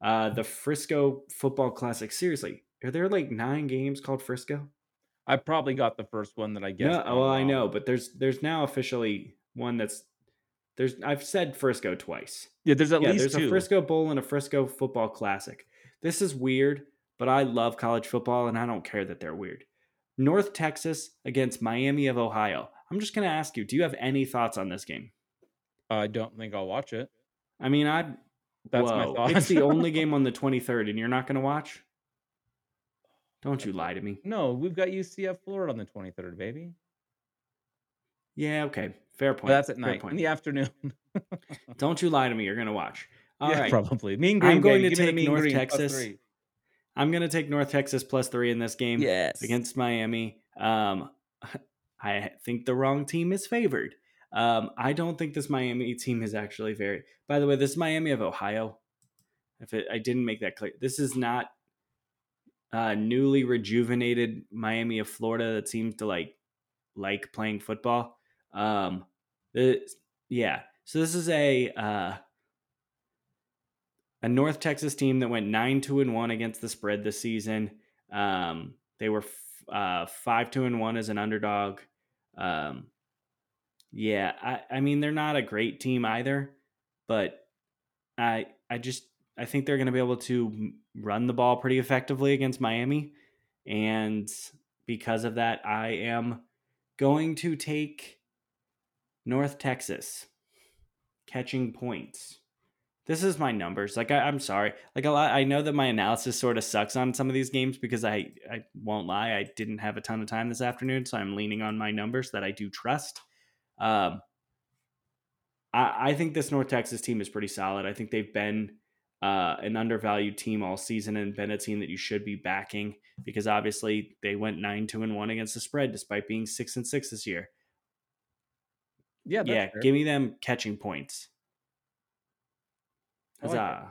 Uh, the Frisco Football Classic. Seriously, are there like nine games called Frisco? I probably got the first one that I guessed. No, well, I know, but there's there's now officially one that's there's I've said Frisco twice. Yeah, there's at yeah, least there's two. a Frisco Bowl and a Frisco Football Classic. This is weird, but I love college football and I don't care that they're weird. North Texas against Miami of Ohio. I'm just gonna ask you, do you have any thoughts on this game? I don't think I'll watch it. I mean, I That's my whoa, thought. it's the (laughs) only game on the 23rd, and you're not gonna watch. Don't you lie to me? No, we've got UCF Florida on the 23rd, baby. Yeah, okay, fair But point. that's at night point. in the afternoon. (laughs) Don't you lie to me? You're gonna watch. All yeah, right. probably. Mean Green. I'm going baby. to Give take North Green Texas. I'm gonna take North Texas plus three in this game. Yes. against Miami. Um, (laughs) I think the wrong team is favored. Um, I don't think this Miami team is actually very. By the way, this is Miami of Ohio. If it, I didn't make that clear, this is not uh, newly rejuvenated Miami of Florida that seems to like like playing football. Um, the, yeah, so this is a uh, a North Texas team that went nine two and one against the spread this season. Um, they were f- uh, five two and one as an underdog. Um, yeah, I, I mean they're not a great team either, but I I just I think they're going to be able to run the ball pretty effectively against Miami, and because of that, I am going to take North Texas catching points. This is my numbers. Like I, I'm sorry. Like a lot, I know that my analysis sort of sucks on some of these games because I, I won't lie, I didn't have a ton of time this afternoon, so I'm leaning on my numbers that I do trust. Um, I, I think this North Texas team is pretty solid. I think they've been uh, an undervalued team all season and been a team that you should be backing because obviously they went nine two and one against the spread despite being six and six this year. Yeah, yeah, fair. give me them catching points. I like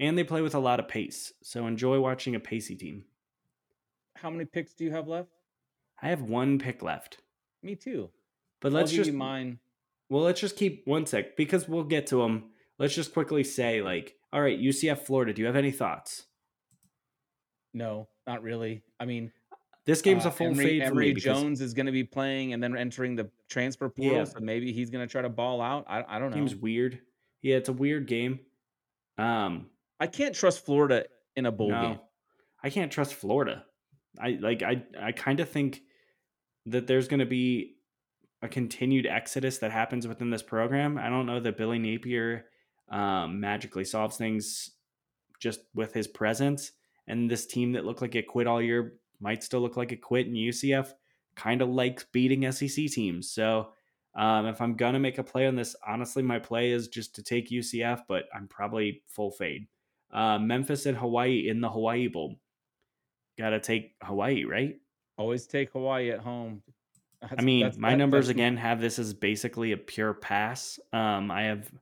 and they play with a lot of pace. So enjoy watching a pacey team. How many picks do you have left? I have one pick left. Me too. But I'll let's give just you mine. well, let's just keep one sec because we'll get to them. Let's just quickly say like, all right, UCF Florida, do you have any thoughts? No, not really. I mean, this game's Uh, a full Emory, fade Emory because Jones is going to be playing and then entering the transfer portal, Yeah. so maybe he's going to try to ball out. I, I don't know. Seems weird. Yeah, it's a weird game. Um, I can't trust Florida in a bowl no, game. I can't trust Florida. I like. I I kind of think that there's going to be a continued exodus that happens within this program. I don't know that Billy Napier um, magically solves things just with his presence. And this team that looked like it quit all year might still look like it quit. And UCF kind of likes beating SEC teams. So um, if I'm gonna make a play on this, honestly, my play is just to take UCF, but I'm probably full fade. Uh, Memphis and Hawaii in the Hawaii Bowl. Got to take Hawaii, right? Always take Hawaii at home. I mean, that's- my that- numbers again have this as basically a pure pass. Um, I have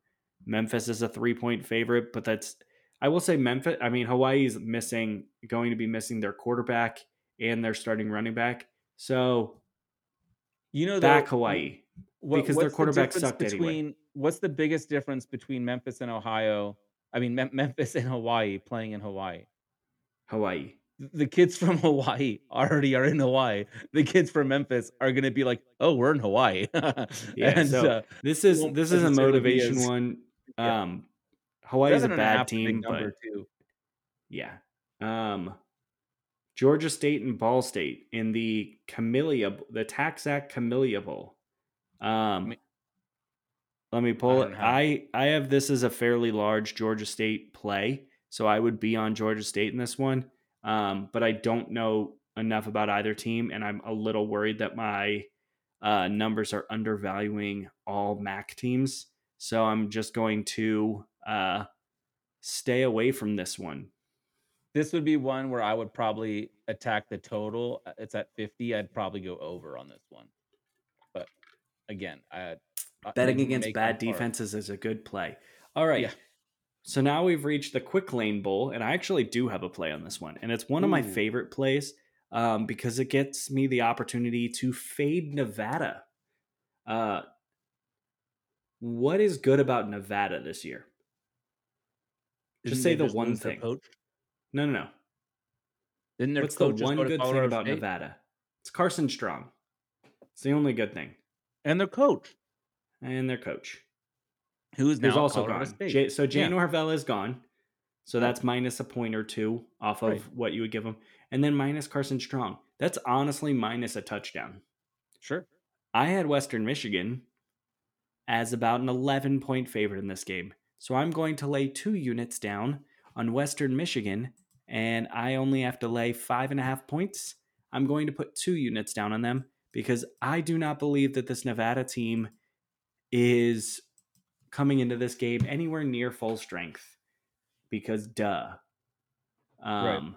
Memphis as a three point favorite, but that's I will say Memphis. I mean, Hawaii's missing, going to be missing their quarterback and their starting running back. So You know, back though, Hawaii. What- because their the quarterback difference sucked anyway. between, What's the biggest difference between Memphis and Ohio? I mean, Mem- (laughs) Memphis and Hawaii playing in Hawaii. Hawaii. The kids from (laughs) Hawaii already are in Hawaii. The kids from Memphis are going to be like, "Oh, we're in Hawaii." (laughs) Yeah. and so uh, this is won't this is a motivation as- one. Yeah. Um, Hawaii is a seven and half bad team, but too. Yeah. Um Georgia State and Ball State in the Camellia the TaxAct Camellia Bowl. Um let me pull I it. have- I I have this as a fairly large Georgia State play, so I would be on Georgia State in this one. Um, but I don't know enough about either team, and I'm a little worried that my uh, numbers are undervaluing all MAC teams. So I'm just going to uh, stay away from this one. This would be one where I would probably attack the total. Uh, It's at 50. I'd probably go over on this one. But again, I I- betting against bad on par. defenses is a good play. All right. Yeah. So now we've reached the quick lane bowl, and I actually do have a play on this one, and it's one of my favorite plays um, because it gets me the opportunity to fade Nevada. Uh, what is good about Nevada this year? Just Didn't say they the one thing. Coach? No, no, no. Didn't their What's the coach just one good thing about State? Nevada? It's Carson Strong. It's the only good thing, And their coach, and their coach. who is now also Colorado gone. Jay, so Jay Yeah. Norvell is gone. So that's minus a point or two off of Right. what you would give him. And then minus Carson Strong. That's honestly minus a touchdown. Sure. I had Western Michigan as about an 11 point favorite in this game. So I'm going to lay two units down on Western Michigan, and I only have to lay five and a half points. I'm going to put two units down on them because I do not believe that this Nevada team is coming into this game anywhere near full strength because duh. Um Right.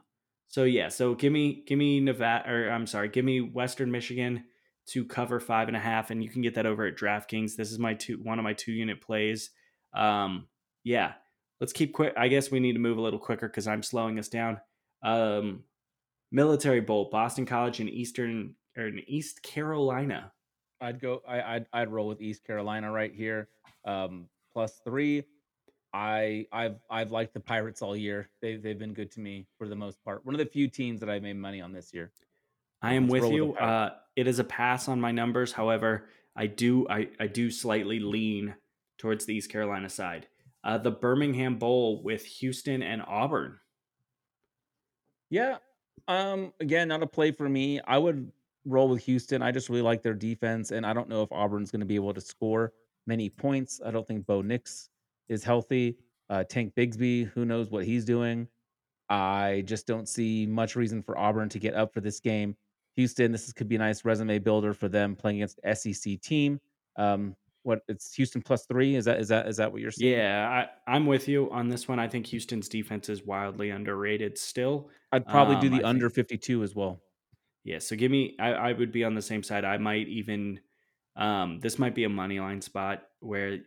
so yeah, so give me give me Nevada or I'm sorry, give me Western Michigan to cover five and a half, and you can get that over at DraftKings. This is my two one of my two unit plays. Um yeah. Let's keep quick. I guess we need to move a little quicker because I'm slowing us down. Um Military Bowl, Boston College and Eastern or in East Carolina. I'd go. I, I'd I'd roll with East Carolina right here. Um, plus three. I I've I've liked the Pirates all year. They they've been good to me for the most part. One of the few teams that I made money on this year. I am Let's with roll with you. Uh, it is a pass on my numbers. However, I do I, I do slightly lean towards the East Carolina side. Uh, the Birmingham Bowl with Houston and Auburn. Yeah. Um. Again, not a play for me. I would roll with Houston. I just really like their defense, and I don't know if Auburn's going to be able to score many points. I don't think Bo Nix is healthy. Uh, Tank Bigsby, who knows what he's doing. I just don't see much reason for Auburn to get up for this game. Houston, this is, could be a nice resume builder for them playing against SEC team. Um, what it's Houston plus three? Is that is that is that what you're saying? Yeah, I, I'm with you on this one. I think Houston's defense is wildly underrated still. I'd probably do Um, the I think- under 52 as well. Yeah, so give me. I, I would be on the same side. I might even. Um, this might be a money line spot where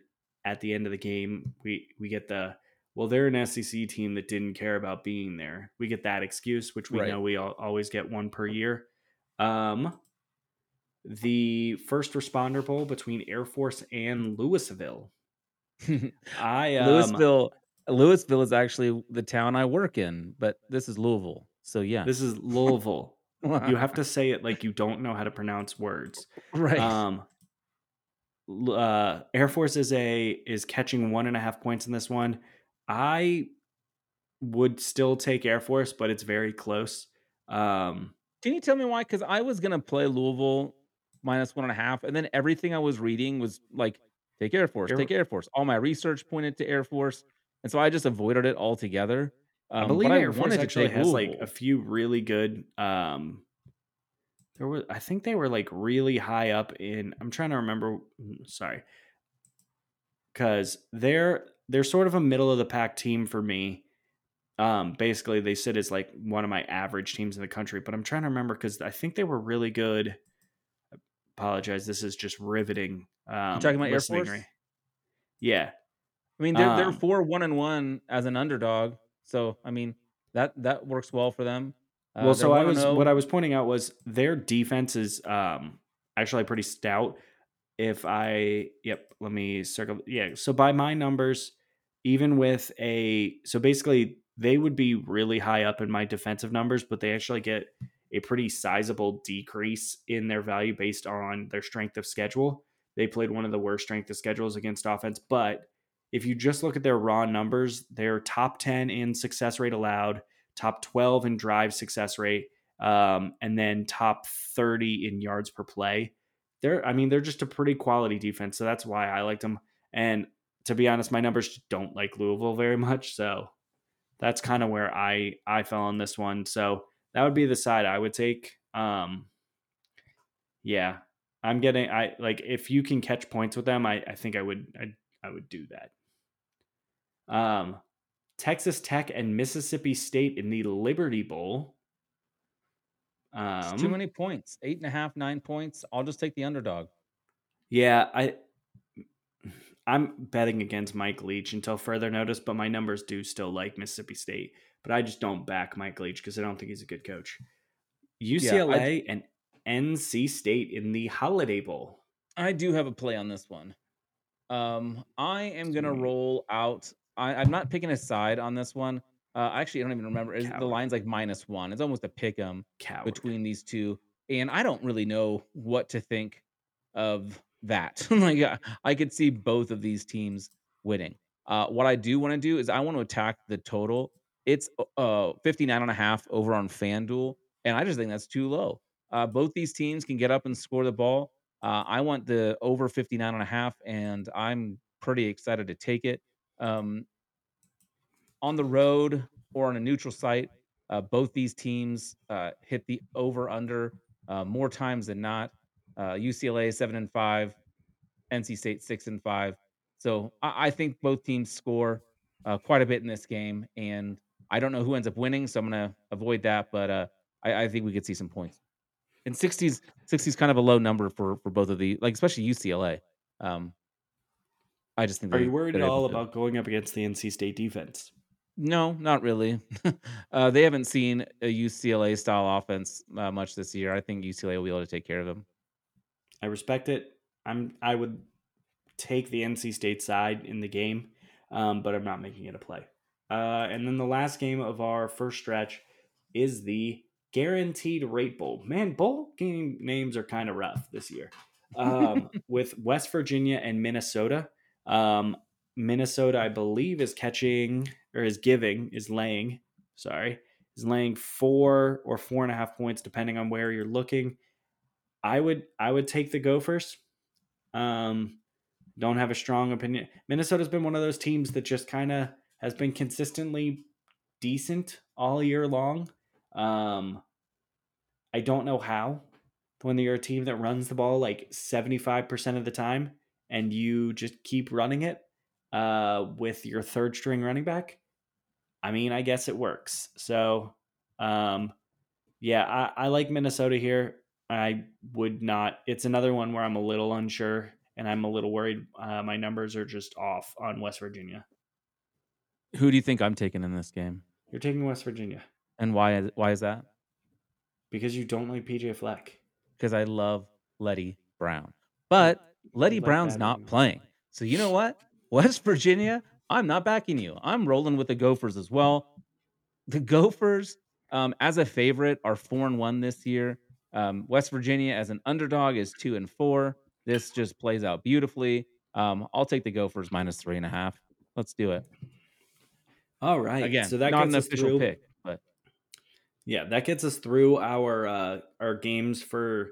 at the end of the game we we get the well they're an SEC team that didn't care about being there. We get that excuse, which we Right. know we all, always get one per year. Um, the first responder bowl between Air Force and Louisville. (laughs) I um, Louisville, Louisville is actually the town I work in, but this is Louisville. So yeah, This is Louisville. You have (laughs) to say it like you don't know how to pronounce words. right. Um, uh, Air Force is a is catching one and a half points in this one. I would still take Air Force, but it's very close. Um, Can you tell me why? Because I was gonna play Louisville minus one and a half, and then everything I was reading was like, take Air Force, Air- take Air Force. All my research pointed to Air Force, and so I just avoided it altogether. Um, I believe Air Force actually has like a few really good. Um, there were, I think they were like really high up in. I'm trying to remember. mm, Sorry, because they're they're sort of a middle of the pack team for me. Um, basically, they sit as like one of my average teams in the country, but I'm trying to remember because I think they were really good. I apologize, this is just riveting. Um, talking about Air Force? right- Yeah, I mean, they're they're um, four one and one as an underdog, so I mean that that works well for them. Uh, well, so I 1-0. was what I was pointing out was their defense is um actually pretty stout. If I yep, let me circle yeah. So by my numbers, even with a so basically they would be really high up in my defensive numbers, but they actually get a pretty sizable decrease in their value based on their strength of schedule. They played one of the worst strength of schedules against offense, but if you just look at their raw numbers, they're top 10 in success rate allowed, top 12 in drive success rate, um, and then top 30 in yards per play. They're, I mean, they're just a pretty quality defense. So that's why I liked them. And to be honest, my numbers don't like Louisville very (laughs) much. So that's kind of where I, I fell on this one. So that would be the side I would take. Um, yeah, I'm getting, I like, if you can catch points with them, I, I think I would, I, I would do that. Um, Texas Tech and Mississippi State in the Liberty Bowl. Um, too many points. Eight and a half, nine points. I'll just take the underdog. Yeah, I I'm betting against Mike Leach until further notice, but my numbers do still like Mississippi State. But I just don't back Mike Leach because I don't think he's a good coach. UCLA and NC State in the Holiday Bowl. I do have a play on this one. Um, I am gonna roll out. I, I'm not picking a side on this one. Uh, actually, I don't even remember. Is the line's like minus one? It's almost a pick 'em Coward. between these two, and I don't really know what to think of that. (laughs) like, I- I could see both of these teams winning. Uh, what I do want to do is I want to attack the total. It's uh 59 and a half over on FanDuel, and I just think that's too low. Uh, both these teams can get up and score the ball. Uh, I want the over 59 and a half, and I'm pretty excited to take it. Um, on the road or on a neutral site, uh, both these teams uh, hit the over under uh, more times than not. Uh, UCLA seven and five, NC State six and five. So I, I think both teams score uh, quite a bit in this game, and I don't know who ends up winning, so I'm going to avoid that. But uh, I, I think we could see some points. And 60s, 60s kind of a low number for for both of the like, especially UCLA. Um, I just think. Are you worried at all about going up against the NC State defense? No, not really. (laughs) uh, they haven't seen a UCLA style offense uh, much this year. I think UCLA will be able to take care of them. I respect it. I'm I would take the NC State side in the game, um, but I'm not making it a play. Uh, and then the last game of our first stretch is the Guaranteed Rate Bowl. Man, bowl game names are kind of rough this year. Um, (laughs) with West Virginia and Minnesota. Um, Minnesota, I believe, is catching or is giving is laying. Sorry, is laying four or four and a half points depending on where you're looking. I would I would take the Gophers. Um, don't have a strong opinion. Minnesota's been one of those teams that just kind of has been consistently decent all year long. Um, I don't know how when you're a team that runs the ball like 75% of the time and you just keep running it uh, with your third string running back. I mean, I guess it works. So, um, yeah, I, I like Minnesota here. I would not. It's another one where I'm a little unsure and I'm a little worried. Uh, my numbers are just off on West Virginia. Who do you think I'm taking in this game, You're taking West Virginia and why? is- Why is that? because you don't like PJ Fleck. Because I love Leddie Brown, but Leddie Brown's not playing. So you know what, (laughs) West Virginia, I'm not backing you. I'm rolling with the Gophers as well. The Gophers um, as a favorite are four and one this year. Um, West Virginia as an underdog is two and four. This just plays out beautifully. Um, I'll take the Gophers minus three and a half. Let's do it All right. again. so that not an official through, pick, but Yeah, that gets us through our uh, our games for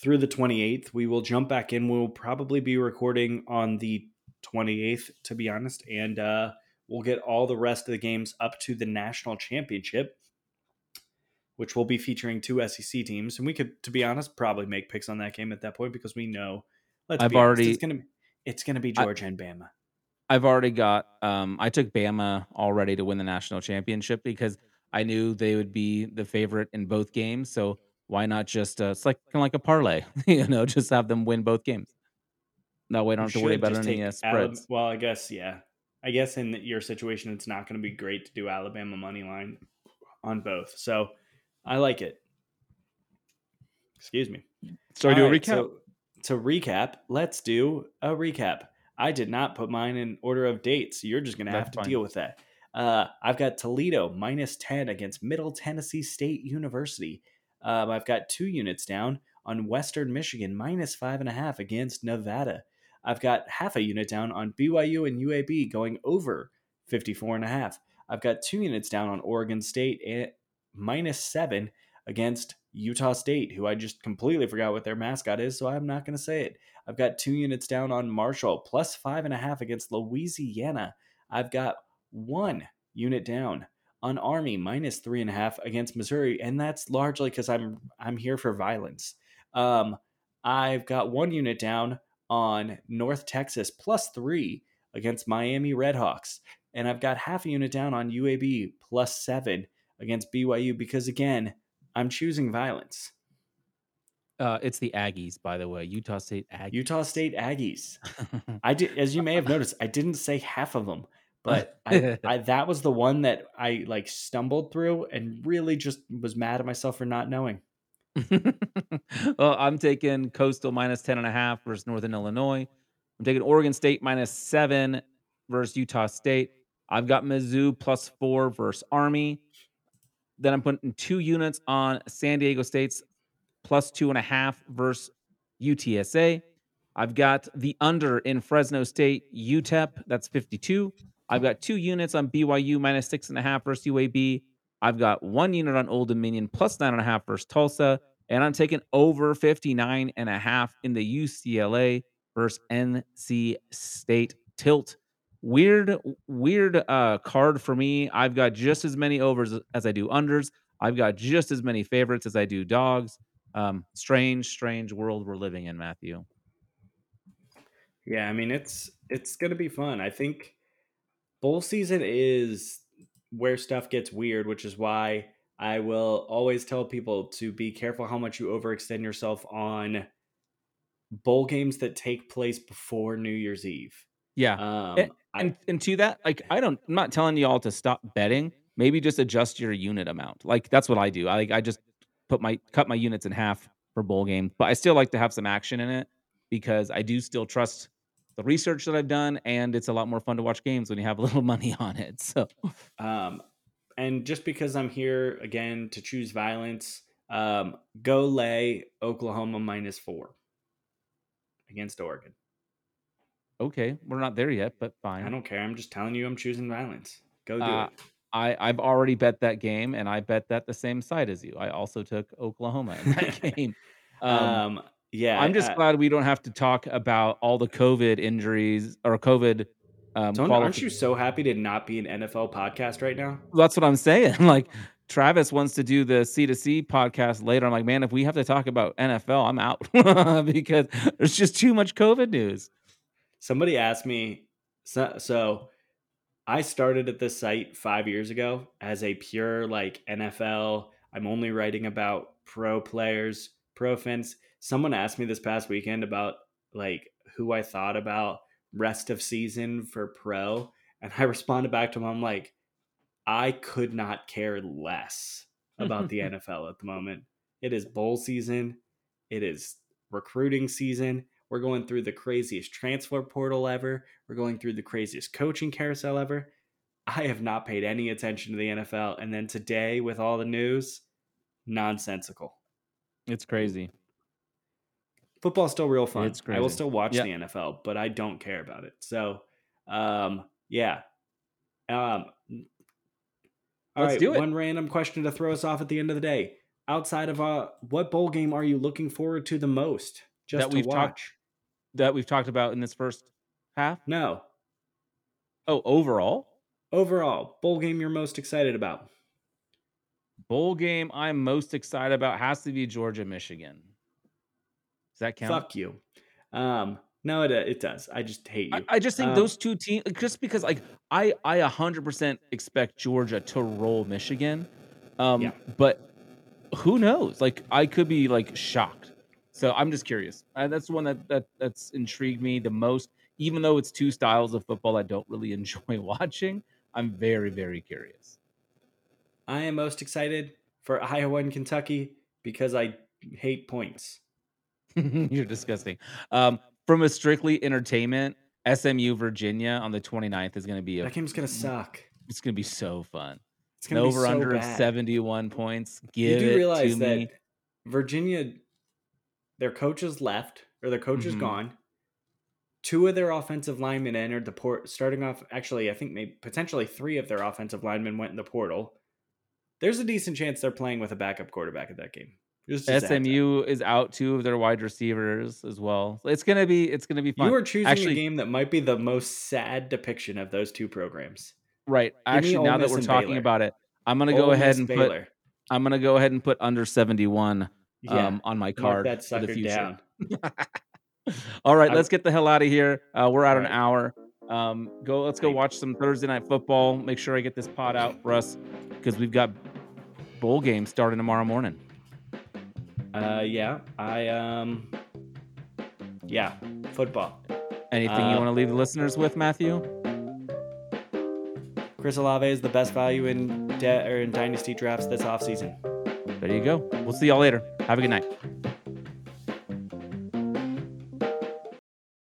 through the 28th. We will jump back in. We'll probably be recording on the 28th, to be honest, and uh, we'll get all the rest of the games up to the national championship, which will be featuring two SEC teams. And we could, to be honest, probably make picks on that game at that point because we know. Let's I've be honest, already- it's gonna it's gonna be I- Georgia and Bama. I've already got. Um, I took Bama already to win the national championship because I knew they would be the favorite in both games. So why not just? Uh, it's like kind of like a parlay, (laughs) you know, just have them win both games. That way, I don't have to worry about any uh, spreads. Alab- well, I guess yeah. I guess in your situation, it's not going to be great to do Alabama money line on both. So I like it. Excuse me. So do a right, recap. so to recap, let's do a recap. I did not put mine in order of dates. So you're just going to have to fine. deal with that. Uh, I've got Toledo minus 10 against Middle Tennessee State University. Um, I've got two units down on Western Michigan minus five and a half against Nevada. I've got half a unit down on BYU and UAB going over 54 and a half. I've got two units down on Oregon State at minus seven against Utah State, who I just completely forgot what their mascot is, so I'm not going to say it. I've got two units down on Marshall, plus five and a half against Louisiana. I've got one unit down on Army, minus three and a half against Missouri, and that's largely because I'm I'm here for violence. Um, I've got one unit down on North Texas, plus three against Miami Redhawks, and I've got half a unit down on UAB, plus seven against BYU because again, I'm choosing violence. Uh, it's the Aggies, by the way. Utah State Aggies. Utah State Aggies. (laughs) I did, as you may have noticed, I didn't say half of them, but I, (laughs) I that was the one that I like stumbled through and really just was mad at myself for not knowing. (laughs) well, I'm taking Coastal minus 10 and a half versus Northern Illinois. I'm taking Oregon State minus seven versus Utah State. I've got Mizzou plus four versus Army. Then I'm putting two units on San Diego State's plus two and a half versus UTSA. I've got the under in Fresno State UTEP. That's 52. I've got two units on BYU minus six and a half versus UAB. I've got one unit on Old Dominion plus nine and a half versus Tulsa. And I'm taking over 59 and a half in the UCLA versus NC State tilt. Weird, weird uh, card for me. I've got just as many overs as I do unders. I've got just as many favorites as I do dogs. Um, strange, strange world we're living in, Matthew. Yeah, I mean it's it's gonna be fun. I think bowl season is where stuff gets weird, which is why I will always tell people to be careful how much you overextend yourself on bowl games that take place before New Year's Eve. Yeah. Um, And- and and to that, like I don't, I'm not telling y'all to stop betting. Maybe just adjust your unit amount. Like that's what I do. I I just put my cut my units in half for bowl game, but I still like to have some action in it because I do still trust the research that I've done, and it's a lot more fun to watch games when you have a (laughs) little money on it. So Um, and just because I'm here again to choose violence, um, go lay Oklahoma minus four against Oregon. okay, we're not there yet, but fine. I don't care. I'm just telling you, I'm choosing violence. Go do Uh, it. I, I've already bet that game, and I bet that the same side as you. I also took Oklahoma in that (laughs) game. Um, (laughs) Um, yeah, I'm just uh, glad we don't have to talk about all the COVID injuries or COVID. Um, aren't you so happy to not be an NFL podcast right now? That's what I'm saying. (laughs) Like Travis wants to do the C to C podcast later. I'm like, man, if we have to talk about NFL, I'm out (laughs) because there's just too much COVID news. Somebody asked me, so, so I started at this site five years ago as a pure like NFL. I'm only writing about pro players, pro fans. Someone asked me this past weekend about like who I thought about rest of season for pro, and I (laughs) responded back to him. I'm like, I could not care less about the (laughs) NFL at the moment. It is bowl season. It is recruiting season. We're going through the craziest transfer portal ever. We're going through the craziest coaching carousel ever. I have not paid any attention to the NFL. And then today, with all the news, nonsensical. It's crazy. Football's still real fun. It's I will still watch Yeah. the NFL, but I don't care about it. So, um, yeah. Um, all Let's right, do it. One random question to throw us off at the end of the day. Outside of uh, what bowl game are you looking forward to the most? Just That to we've watch? talked- That we've talked about in this first half. no. Oh, overall Overall, bowl game you're most excited about? bowl game I'm most excited about has to be Georgia Michigan. Does that count? Fuck you. Um, no, it it does. I just hate you. I, I just think Um, those two teams, just because like I I 100% expect Georgia to roll Michigan, um, Yeah. but who knows? Like I could be like shocked. So I'm just curious. Uh, that's the one that that that's intrigued me the most. Even though it's two styles of football I don't really (laughs) enjoy watching, I'm very very curious. I am most excited for Iowa and Kentucky because I hate points. (laughs) You're disgusting. Um, from a strictly entertainment, SMU Virginia on the 29th is going to be a That game's gonna suck. it's going to be so fun. It's gonna over be so under of bad. 71 points. Give you do realize to that me. Virginia, their coach is left or their coach is Mhm. gone. Two of their offensive linemen entered the port. Starting off, actually, I think maybe potentially three of their offensive linemen went in the portal. There's a decent chance they're playing with a backup quarterback at that game. Just as a heads up. SMU is out two of their wide receivers as well. So It's gonna be it's gonna be fun. You are choosing Actually- a game that might be the most sad depiction of those two programs. right. Actually, now that we're talking Baylor. about it, I'm gonna Ole go ahead Miss, and put I'm gonna go ahead and put under 71 yeah, um, on my card that for the future. down. (laughs) All right, I- let's get the hell out of here. Uh, we're at an Right. hour. Um, go. Let's go watch some Thursday night football. Make sure I get this pod out for us because we've got bowl games starting tomorrow morning. Uh, yeah, I um, yeah, football. Anything you Uh, want to leave the listeners with, Matthew? Chris Olave is the best value in debt or in dynasty drafts this offseason. There you go. We'll see y'all later. Have a good night.